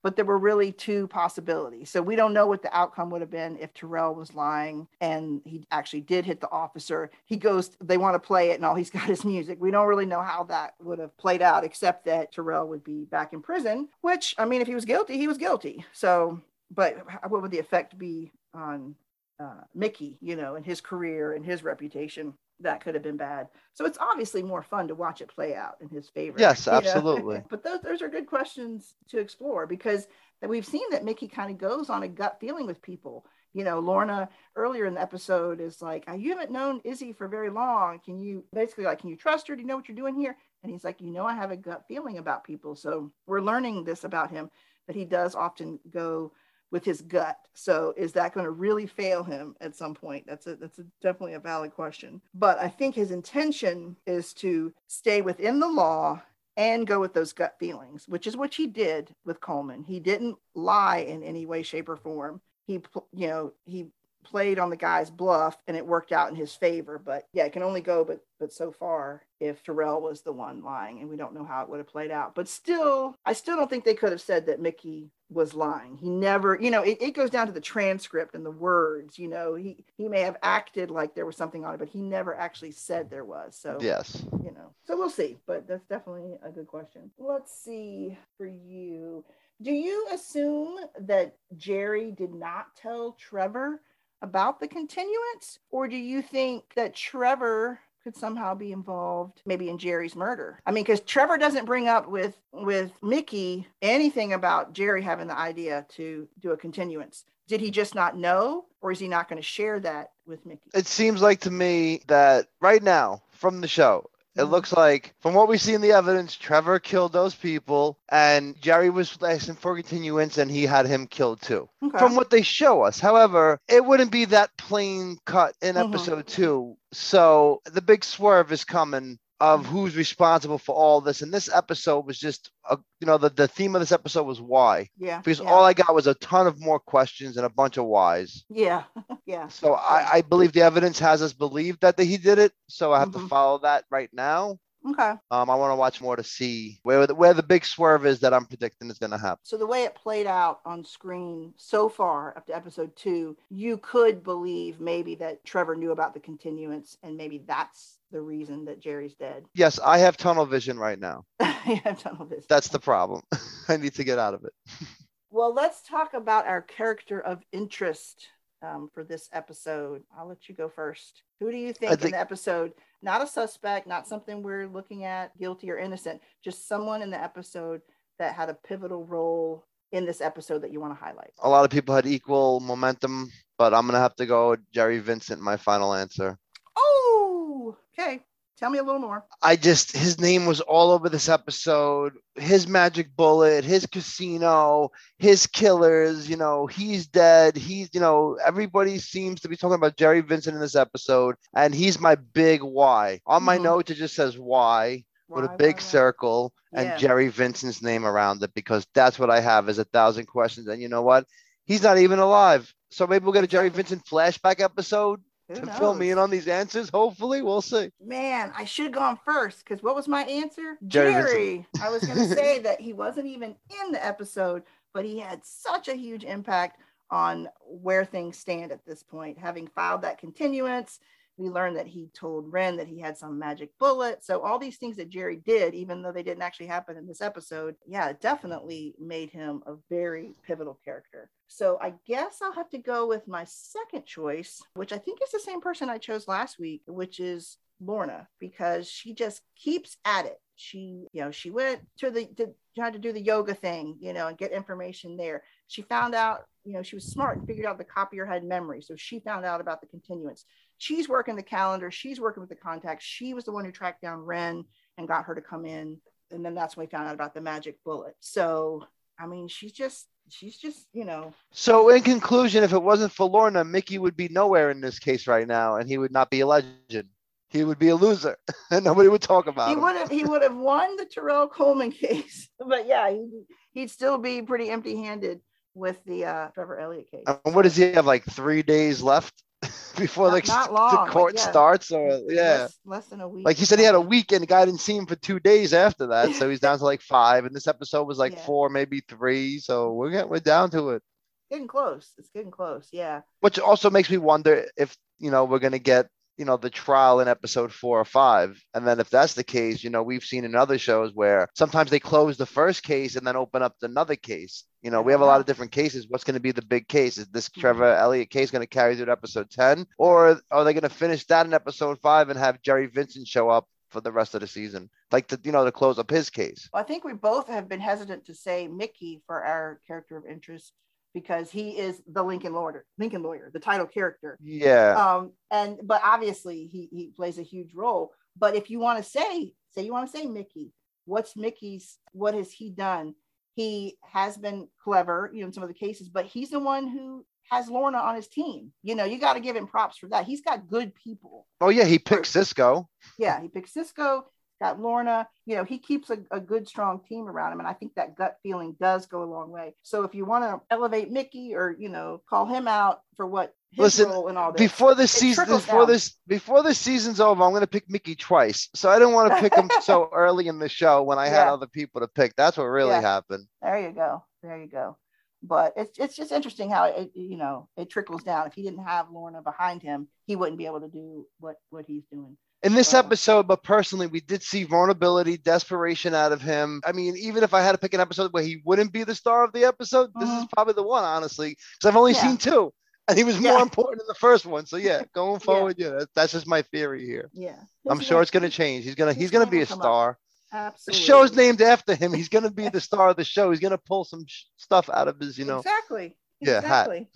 but there were really two possibilities. So we don't know what the outcome would have been if Terrell was lying and he actually did hit the officer. He goes, they want to play it, and all he's <laughs> got is music. We don't really know how that would have played out, except that Terrell would be back in prison. Which I mean, if he was guilty, he was guilty. So, but what would the effect be on uh, Mickey, you know, and his career and his reputation, that could have been bad. So it's obviously more fun to watch it play out in his favor. Yes, <laughs> absolutely. but those those are good questions to explore because we've seen that Mickey kind of goes on a gut feeling with people. You know, Lorna earlier in the episode is like, "You haven't known Izzy for very long. Can you basically like, can you trust her? Do you know what you're doing here?" And he's like, "You know, I have a gut feeling about people." So we're learning this about him that he does often go with his gut. So is that going to really fail him at some point? That's a that's a, definitely a valid question. But I think his intention is to stay within the law and go with those gut feelings, which is what he did with Coleman. He didn't lie in any way, shape, or form. He, you know, he played on the guy's bluff and it worked out in his favor. But yeah, it can only go but but so far if Terrell was the one lying, and we don't know how it would have played out. But still, I still don't think they could have said that Mickey was lying. He never, you know, it, it goes down to the transcript and the words, you know, he he may have acted like there was something on it, but he never actually said there was. So yes, you know. So we'll see. But that's definitely a good question. Let's see for you. Do you assume that Jerry did not tell Trevor about the continuance? Or do you think that Trevor could somehow be involved maybe in Jerry's murder. I mean, because Trevor doesn't bring up with with Mickey anything about Jerry having the idea to do a continuance. Did he just not know, or is he not going to share that with Mickey? It seems like to me that right now from the show, it looks like, from what we see in the evidence, Trevor killed those people, and Jerry was asking for continuance, and he had him killed too. Okay. From what they show us, however, it wouldn't be that plain cut in mm-hmm. episode two. So the big swerve is coming of who's responsible for all this. And this episode was just, a, you know, the, the theme of this episode was why. Yeah. Because yeah. all I got was a ton of more questions and a bunch of whys. Yeah. <laughs> yeah. So I, I believe the evidence has us believe that he did it. So I have mm-hmm. to follow that right now. Okay. Um, I want to watch more to see where the, where the big swerve is that I'm predicting is going to happen. So the way it played out on screen so far up to episode two, you could believe maybe that Trevor knew about the continuance, and maybe that's the reason that Jerry's dead. Yes, I have tunnel vision right now. <laughs> you have tunnel vision. That's the problem. <laughs> I need to get out of it. <laughs> well, let's talk about our character of interest um, for this episode. I'll let you go first. Who do you think, think in the episode? Not a suspect, not something we're looking at, guilty or innocent, just someone in the episode that had a pivotal role in this episode that you want to highlight? A lot of people had equal momentum, but I'm going to have to go Jerry Vincent, my final answer. Oh, okay. Tell me a little more. I just his name was all over this episode. His magic bullet, his casino, his killers, you know, he's dead. He's, you know, everybody seems to be talking about Jerry Vincent in this episode, and he's my big why. On my mm-hmm. notes, it just says why with a big why, circle why? and yeah. Jerry Vincent's name around it because that's what I have is a thousand questions. And you know what? He's not even alive. So maybe we'll get a Jerry Vincent flashback episode who to knows? fill me in on these answers. Hopefully, we'll see. Man, I should have gone first because what was my answer? Jerry. Jerry. I was going to say <laughs> that he wasn't even in the episode, but he had such a huge impact on where things stand at this point, having filed that continuance we learned that he told Wren that he had some magic bullet. So all these things that Jerry did, even though they didn't actually happen in this episode, yeah, it definitely made him a very pivotal character. So I guess I'll have to go with my second choice, which I think is the same person I chose last week, which is Lorna, because she just keeps at it. She, you know, she went to the to, tried to do the yoga thing, you know, and get information there. She found out, you know, she was smart and figured out the copier had memory. So she found out about the continuance she's working the calendar, she's working with the contacts. She was the one who tracked down Wren and got her to come in. And then that's when we found out about the magic bullet. So, I mean, she's just, she's just, you know. So, in conclusion, if it wasn't for Lorna, Mickey would be nowhere in this case right now, and he would not be a legend. He would be a loser, <laughs> and nobody would talk about he him. Would have, he would have won the Terrell Coleman <laughs> case, but yeah, he, he'd still be pretty empty-handed with the uh, Trevor Elliott case. And what does he have? Like three days left. <laughs> before Not- like not the court yeah. starts or yeah. less, less than a week. Like he said, he had a week and the guy didn't see him for two days after that, so he's down to like five. And this episode was like Yeah. four, maybe three. So we're getting we're down to it, getting close. It's getting close. Yeah. which also makes me wonder if you know we're gonna get you know the trial in episode four or five, and then if that's the case, you know we've seen in other shows where sometimes they close the first case and then open up another case. You know we have a lot of different cases. What's going to be the big case? Is this Trevor mm-hmm. Elliott case going to carry through to episode ten, or are they going to finish that in episode five and have Jerry Vincent show up? For the rest of the season, like to you know to close up his case. Well, I think we both have been hesitant to say Mickey for our character of interest because he is the Lincoln lawyer, Lincoln lawyer, the title character. Yeah, Um, and but obviously he he plays a huge role. But if you want to say, say you want to say Mickey, what's Mickey's? What has he done? He has been clever, you know, in some of the cases, but he's the one who has Lorna on his team. You know, you got to give him props for that. He's got good people. Oh yeah, he picked Cisco. Yeah, he picked Cisco, got Lorna. You know, he keeps a, a good, strong team around him. And I think that gut feeling does go a long way. So if you want to elevate Mickey or, you know, call him out for what his Listen, role in all this. Before this season, before down. this, before this season's over, I'm gonna pick Mickey twice. So I didn't want to pick him so <laughs> early in the show when I had Yeah. other people to pick. That's what really Yeah. happened. There you go. There you go. But it's it's just interesting how it you know it trickles down. If he didn't have Lorna behind him, he wouldn't be able to do what what he's doing. In this episode, but personally, we did see vulnerability, desperation out of him. I mean, even if I had to pick an episode where he wouldn't be the star of the episode, this is Mhm. probably the one, honestly, because I've only Yeah. seen two, and he was more Yeah. important in the first one. So yeah, <laughs> going forward, yeah, that- that's just my theory here. Yeah, I'm sure it's gonna change. He's gonna his he's gonna be a up. star. The Absolutely. show's named after him. He's gonna be the star of the show. He's gonna pull some sh- stuff out of his, you know. exactly. Yeah, hat. exactly.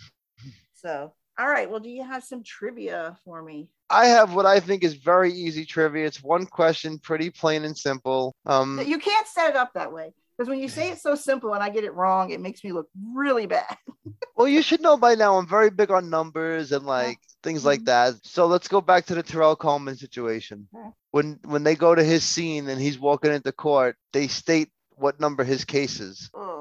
So, all right. Well, do you have some trivia for me? I have what I think is very easy trivia. It's one question, pretty plain and simple. Um, You can't set it up that way because when you say it's so simple and I get it wrong, it makes me look really bad. <laughs> well, you should know by now. I'm very big on numbers and like things like Mhm. that. So let's go back to the Terrell Coleman situation. When when they go to his scene and he's walking into court, they state what number his case is. Oh,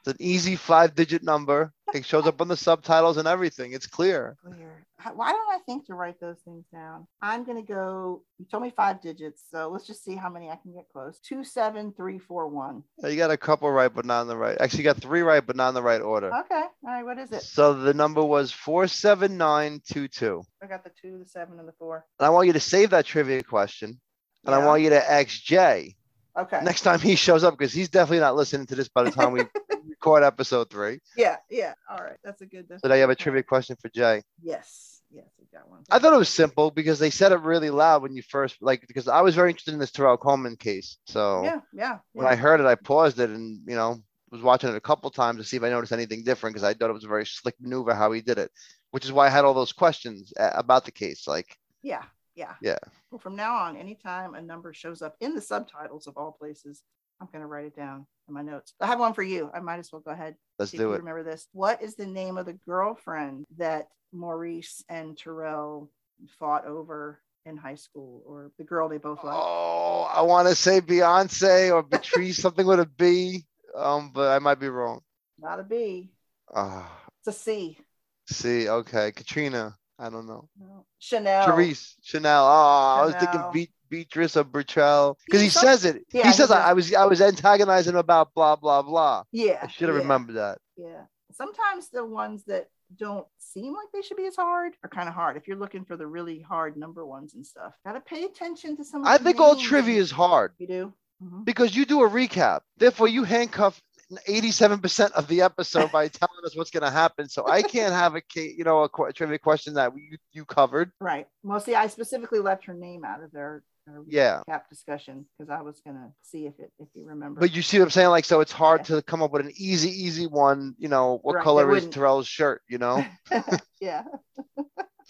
It's an easy five-digit number. It shows up on the subtitles and everything. It's clear. clear. Why don't I think to write those things down? I'm gonna go. You told me five digits, so let's just see how many I can get close. Two, seven, three, four, one. You got a couple right, but not in the right. Actually, you got three right, but not in the right order. Okay. All right. What is it? So the number was four seven nine two two. I got the two, the seven, and the four. And I want you to save that trivia question. And I want you to ask Jay Okay. next time he shows up because he's definitely not listening to this by the time we <laughs> record episode three. Yeah. Yeah. All right. That's a good. So now you have a trivia question for Jay. Yes. Yes. We got one. I thought it was simple because they said it really loud when you first like because I was very interested in this Terrell Coleman case. So Yeah. Yeah. when I heard it, I paused it and you know was watching it a couple times to see if I noticed anything different because I thought it was a very slick maneuver how he did it, which is why I had all those questions about the case. Like, Yeah. Yeah. Yeah. Well, from now on, anytime a number shows up in the subtitles of all places, I'm going to write it down in my notes. I have one for you. I might as well go ahead. let's do it. Remember this. What is the name of the girlfriend that Maurice and Terrell fought over in high school, or the girl they both liked? Oh, I want to say Beyonce or Patrice, <laughs> something with a B, um, but I might be wrong. Not a B. Ah, It's a C. C. okay, Katrina. I don't know. No. Chanel. Therese, Chanel. Oh, I was thinking Chanel. Be- Beatrice of Bertrell because he some- says it. yeah, he he says. I, I was I was antagonizing about blah blah blah. Yeah. I should have yeah, remembered that. Yeah. Sometimes the ones that don't seem like they should be as hard are kind of hard. If you're looking for the really hard number ones and stuff, gotta pay attention to some. of I think all trivia is hard You do. Mhm. because you do a recap. Therefore, you handcuff 87% of the episode by <laughs> telling us what's going to happen. So I can't have a you know a, qu- trivia question that you, you covered. Right. Mostly, I specifically left her name out of their, their Yeah. cap discussion because I was gonna see if it if you remember. But you see what I'm saying? Like, so it's hard to come up with an easy, easy one. You know, what Right, color is Terrell's shirt? You know, <laughs> yeah.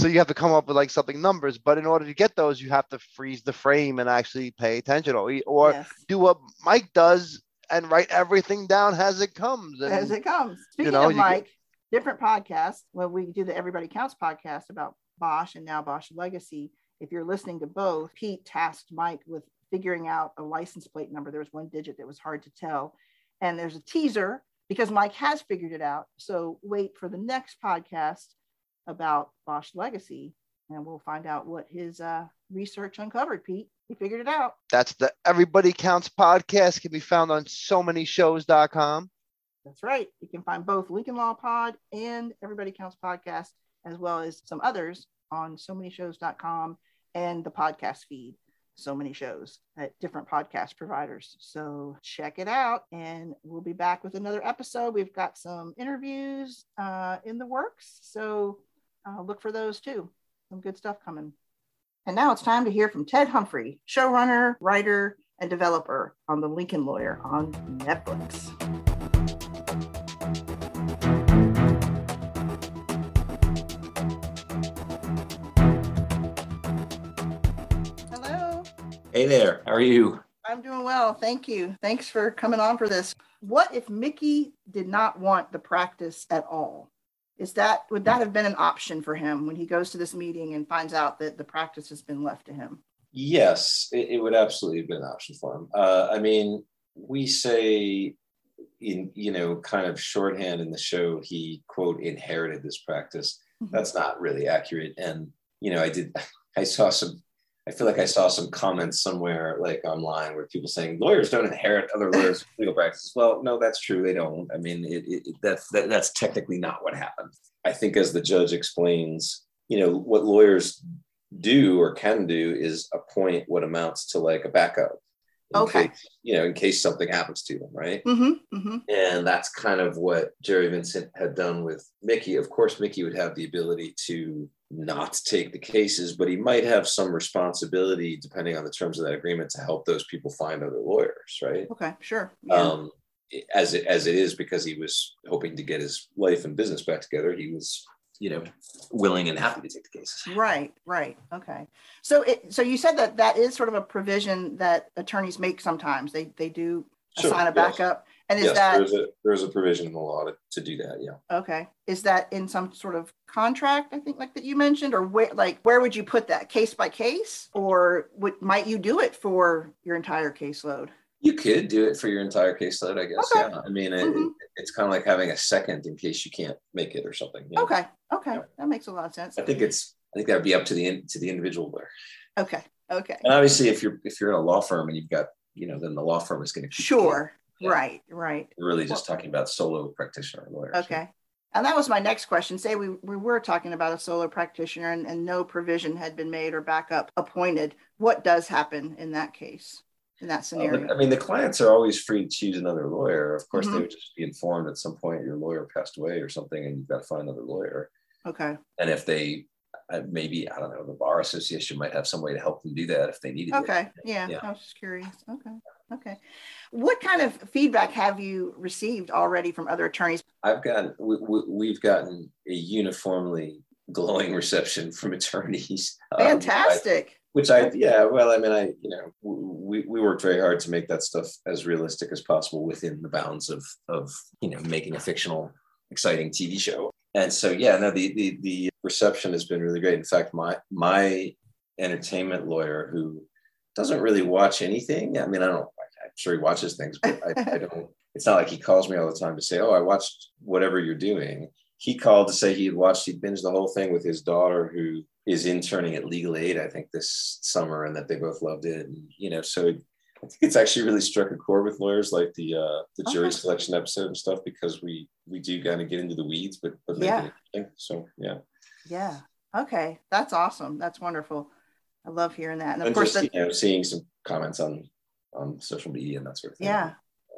so you have to come up with like something numbers. But in order to get those, you have to freeze the frame and actually pay attention, or or yes. do what Mike does and write everything down as it comes. And As it comes. Speaking know, of you get- Mike, different podcasts. When we do the Everybody Counts podcast about Bosch and now Bosch Legacy, if you're listening to both, Pete tasked Mike with figuring out a license plate number. There was one digit that was hard to tell. And there's a teaser because Mike has figured it out. So wait for the next podcast about Bosch Legacy, and we'll find out what his uh, research uncovered. Pete, he figured it out. That's the Everybody Counts podcast. Can be found on so many shows.com. That's right. You can find both Lincoln Law Pod and Everybody Counts podcast, as well as some others on so many shows.com and the podcast feed so many shows at different podcast providers. So check it out, and we'll be back with another episode. We've got some interviews uh, in the works, so uh, look for those too. Some good stuff coming. And now it's time to hear from Ted Humphrey, showrunner, writer, and developer on The Lincoln Lawyer on Netflix. Hey there, how are you? I'm doing well. Thank you. Thanks for coming on for this. What if Mickey did not want the practice at all? Is that would that have been an option for him when he goes to this meeting and finds out that the practice has been left to him? Yes, it, it would absolutely have been an option for him. Uh, I mean, we say in you know kind of shorthand in the show he quote inherited this practice. Mm-hmm. That's not really accurate. And you know, I did <laughs> I saw some I feel like I saw some comments somewhere like online where people saying lawyers don't inherit other lawyers' legal practices. Well, no, that's true. They don't. I mean, it, it, that's that, that's technically not what happened. I think, as the judge explains, you know, what lawyers do or can do is appoint what amounts to like a backup. Okay. Case, you know, in case something happens to them, right? Mm-hmm, mm-hmm. And that's kind of what Jerry Vincent had done with Mickey. Of course, Mickey would have the ability to not take the cases, but he might have some responsibility, depending on the terms of that agreement, to help those people find other lawyers, right? Okay, sure. Yeah. Um, as it, as it is, because he was hoping to get his life and business back together, he was, you know, willing and happy to take the cases. Right, right. Okay. So it so you said that that is sort of a provision that attorneys make sometimes. They they do Sure, assign a yes. And is yes, that there's a there's a provision in the law to, to do that. Yeah. okay? Is that in some sort of contract? I think like that you mentioned, or where like where would you put that case by case, or would might you do it for your entire caseload? You could do it for your entire caseload, I guess. Okay. Yeah. I mean, it, Mhm. it's kind of like having a second in case you can't make it or something. you know? Okay, okay, Yeah. that makes a lot of sense. I think it's I think that would be up to the in- to the individual lawyer. Okay, okay, And obviously, if you're if you're in a law firm and you've got you know, then the law firm is going to sure, Yeah. right, right. We're really just talking about solo practitioner lawyers. Okay. And that was my next question. Say we, we were talking about a solo practitioner and, and no provision had been made or backup appointed. What does happen in that case, in that Uh, scenario? the- I mean, the clients are always free to choose another lawyer. Of course, Mhm. they would just be informed at some point your lawyer passed away or something, and you've got to find another lawyer. Okay. And if they uh, maybe I don't know, the bar association might have some way to help them do that if they needed it. Okay. Yeah, Yeah. I was just curious. Okay. Okay. What kind of feedback have you received already from other attorneys? I've gotten we, we, we've gotten a uniformly glowing reception from attorneys. um, Fantastic. which I yeah well I mean I you know we we worked very hard to make that stuff as realistic as possible within the bounds of of you know making a fictional exciting TV show and so yeah no the the the reception has been really great in fact my my entertainment lawyer who doesn't really watch anything I mean I don't I'm sure he watches things but I, I <laughs> don't it's not like he calls me all the time to say oh I watched whatever you're doing he called to say he had watched he'd binged the whole thing with his daughter who is interning at legal aid i think this summer and that they both loved it and you know so it, i think it's actually really struck a chord with lawyers like the uh the jury Okay. selection episode and stuff because we we do kind of get into the weeds but but Yeah. so yeah Yeah. Okay. That's awesome. That's wonderful. I love hearing that. And of and course, just the, you know seeing some comments on on social media and that sort of thing yeah.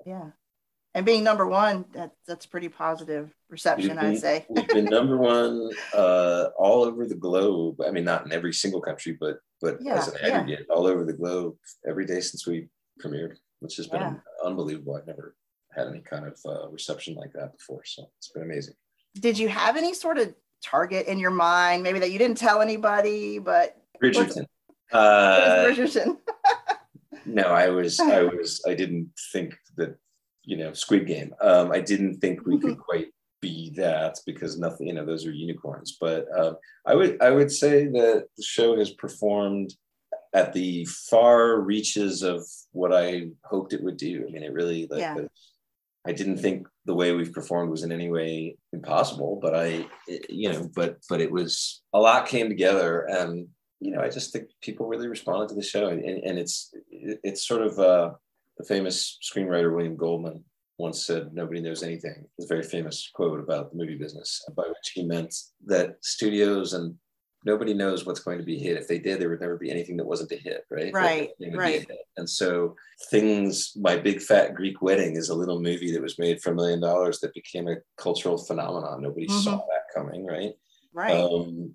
Yeah. And being number one, that, that's pretty positive reception, I'd say. we've been number one uh, all over the globe. I mean, not in every single country, but but Yeah, as an yeah. aggregate, all over the globe every day since we premiered, which has been Yeah. unbelievable. I've never had any kind of uh, reception like that before, so it's been amazing. Did you have any sort of target in your mind, maybe that you didn't tell anybody, but Bridgerton. Uh, <laughs> no, I was, I was, I didn't think that, you know, Squid Game. Um, I didn't think we could <laughs> quite be that because nothing, you know, those are unicorns. But um, I would, I would say that the show has performed at the far reaches of what I hoped it would do. I mean, it really like Yeah. the, I didn't think the way we've performed was in any way impossible, but I, it, you know, but but it was a lot came together, and you know, I just think people really responded to the show, and, and it's it's sort of uh, the famous screenwriter William Goldman once said, "Nobody knows anything." It's a very famous quote about the movie business, by which he meant that studios and nobody knows what's going to be hit. If they did, there would never be anything that wasn't a hit, right? Right. Right. And so things, my big fat Greek wedding is a little movie that was made for a million dollars that became a cultural phenomenon. Nobody mm-hmm. saw that coming, right? Right. Um,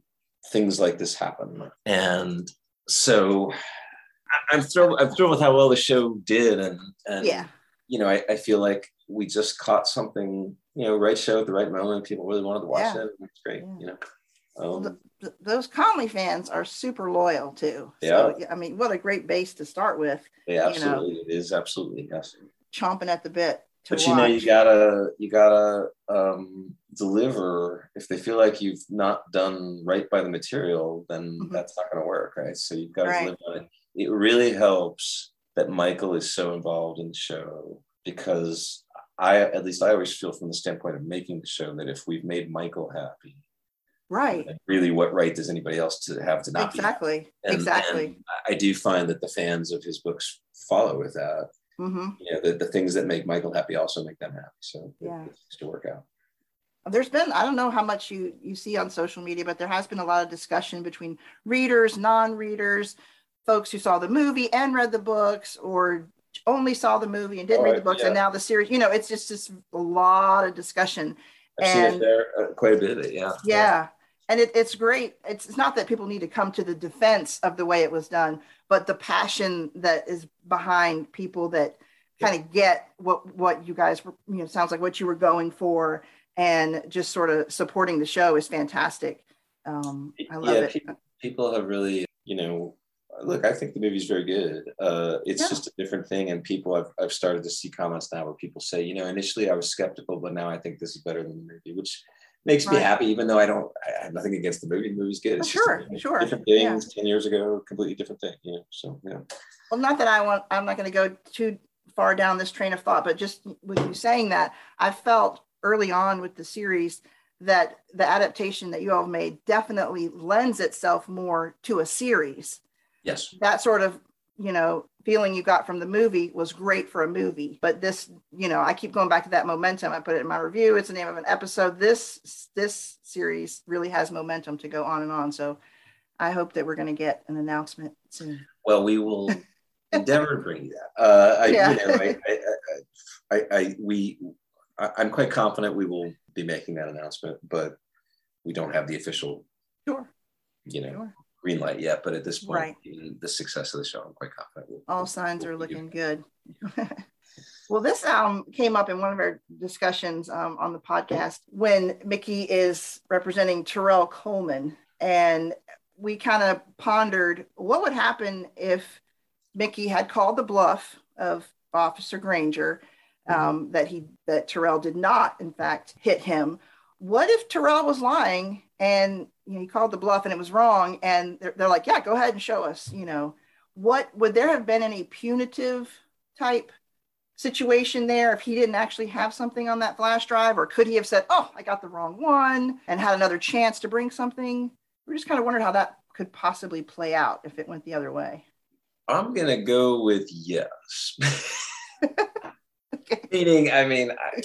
things like this happen. And so I'm thrilled, I'm thrilled with how well the show did. And, and yeah, you know, I, I feel like we just caught something, you know, right show at the right moment. People really wanted to watch yeah. it. It's great, yeah. you know. Um, the, those Connelly fans are super loyal too. Yeah. So, I mean, what a great base to start with. Yeah, absolutely. You know, it is absolutely yes. Chomping at the bit. but you know, you gotta you gotta um, deliver. If they feel like you've not done right by the material, then mm-hmm. that's not going to work, right? So you've got to right. deliver on it. It really helps that Michael is so involved in the show because I, at least, I always feel from the standpoint of making the show that if we've made Michael happy, right really what right does anybody else to have to not exactly and, exactly and i do find that the fans of his books follow with that mm-hmm. you know the, the things that make michael happy also make them happy so yeah it's to work out there's been i don't know how much you you see on social media but there has been a lot of discussion between readers non-readers folks who saw the movie and read the books or only saw the movie and didn't read the books yeah. and now the series you know it's just just a lot of discussion I've and, seen it there uh, quite a bit. Yeah. Yeah and it, it's great it's, it's not that people need to come to the defense of the way it was done but the passion that is behind people that kind of get what what you guys were you know sounds like what you were going for and just sort of supporting the show is fantastic um i love yeah, it people, people have really you know look i think the movie's very good uh it's yeah. just a different thing and people I've, I've started to see comments now where people say you know initially i was skeptical but now i think this is better than the movie which makes right. me happy, even though I don't, I have nothing against the movie. The movie's good. It's sure, just sure. Different things yeah. 10 years ago, completely different thing, you know, so, yeah. Well, not that I want, I'm not going to go too far down this train of thought, but just with you saying that, I felt early on with the series that the adaptation that you all made definitely lends itself more to a series. Yes. That sort of, you know, feeling you got from the movie was great for a movie but this you know i keep going back to that momentum i put it in my review it's the name of an episode this this series really has momentum to go on and on so i hope that we're going to get an announcement soon well we will <laughs> endeavor to bring you that uh, I, yeah. you know, I, I, I, I, we I, i'm quite confident we will be making that announcement but we don't have the official sure you know sure green light yet, but at this point, right. the success of the show, I'm quite confident. We'll, All signs we'll are looking good. <laughs> <laughs> well, this um, came up in one of our discussions um, on the podcast when Mickey is representing Terrell Coleman, and we kind of pondered what would happen if Mickey had called the bluff of Officer Granger. Um, mm-hmm. that he that Terrell did not, in fact, hit him. What if Terrell was lying and you know, he called the bluff and it was wrong. And they're, they're like, yeah, go ahead and show us, you know, what would there have been any punitive type situation there if he didn't actually have something on that flash drive? Or could he have said, oh, I got the wrong one and had another chance to bring something? We're just kind of wondering how that could possibly play out if it went the other way. I'm going to go with yes. <laughs> <laughs> Meaning, I mean, I,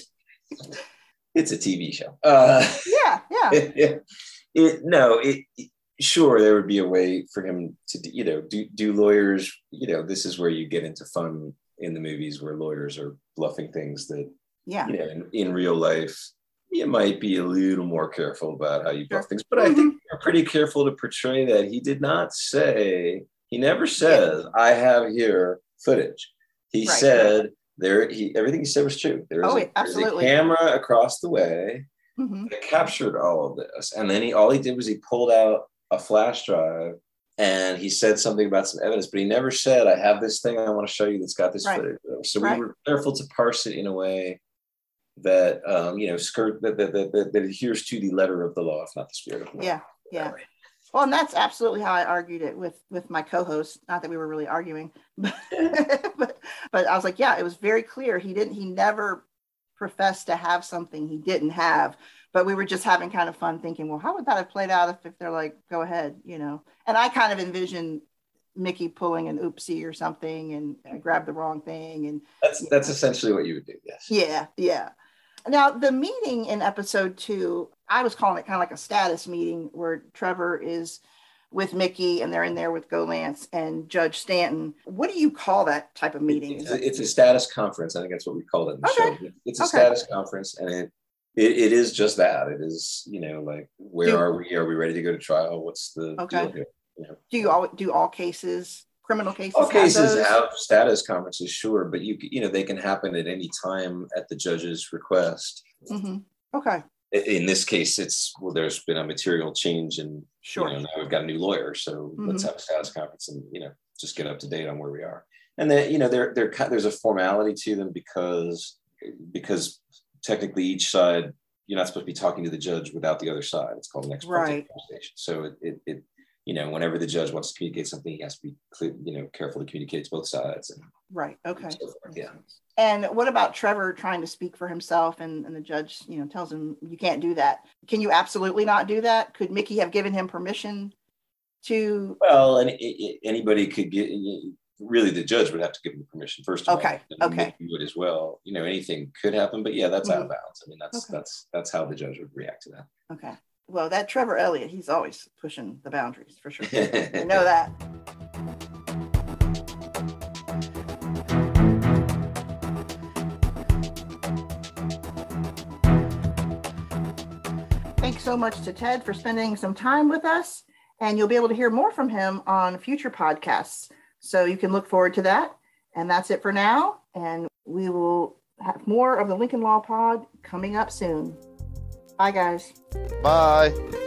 it's a TV show. Uh, yeah, yeah. <laughs> it, no, it, it, sure there would be a way for him to you know do do lawyers you know this is where you get into fun in the movies where lawyers are bluffing things that yeah you know in, in real life you might be a little more careful about how you bluff things but i think mm-hmm. you're pretty careful to portray that he did not say he never says yeah. i have here footage he right. said there he everything he said was true there was, oh, a, a camera across the way mm-hmm. that captured all of this. And then he all he did was he pulled out a flash drive and he said something about some evidence, but he never said, I have this thing I want to show you that's got this right. footage. So right. we were careful to parse it in a way that um, you know, skirt that, that, that, that adheres to the letter of the law, if not the spirit of the law. Yeah, yeah. Well, and that's absolutely how I argued it with with my co-host. Not that we were really arguing, <laughs> but, but <laughs> but I was like, yeah, it was very clear. He didn't. He never professed to have something he didn't have. But we were just having kind of fun thinking, well, how would that have played out if, if they're like, go ahead, you know? And I kind of envision Mickey pulling an oopsie or something and I grabbed the wrong thing. And that's that's know. essentially what you would do. Yes. Yeah, yeah. Now the meeting in episode two, I was calling it kind of like a status meeting where Trevor is with Mickey and they're in there with Golantz and Judge Stanton. What do you call that type of meeting? It's a, it's a status conference. I think that's what we call it in the okay. show. It's a okay. status conference and it, it, it is just that. It is, you know, like where do, are we? Are we ready to go to trial? What's the okay. deal here? You know? Do you all do all cases, criminal cases? All cases have, have status conferences, sure, but you you know they can happen at any time at the judge's request. Mm-hmm. Okay in this case, it's well, there's been a material change, and sure, you know, now we've got a new lawyer, so mm-hmm. let's have a status conference and you know just get up to date on where we are. And then you know there there there's a formality to them because because technically each side you're not supposed to be talking to the judge without the other side. It's called an ex parte right. conversation. So it, it, it you know whenever the judge wants to communicate something, he has to be clear, you know careful to communicate to both sides. And, right. Okay. And so yeah. And what about Trevor trying to speak for himself and, and the judge, you know, tells him you can't do that. Can you absolutely not do that? Could Mickey have given him permission to Well, and anybody could get really the judge would have to give him permission first of okay. all. Okay. Would as well. You know, anything could happen, but yeah, that's mm-hmm. out of bounds. I mean, that's okay. that's that's how the judge would react to that. Okay. Well, that Trevor Elliott, he's always pushing the boundaries for sure. <laughs> I know that. Thanks so much to Ted for spending some time with us. And you'll be able to hear more from him on future podcasts. So you can look forward to that. And that's it for now. And we will have more of the Lincoln Law Pod coming up soon. Bye, guys. Bye.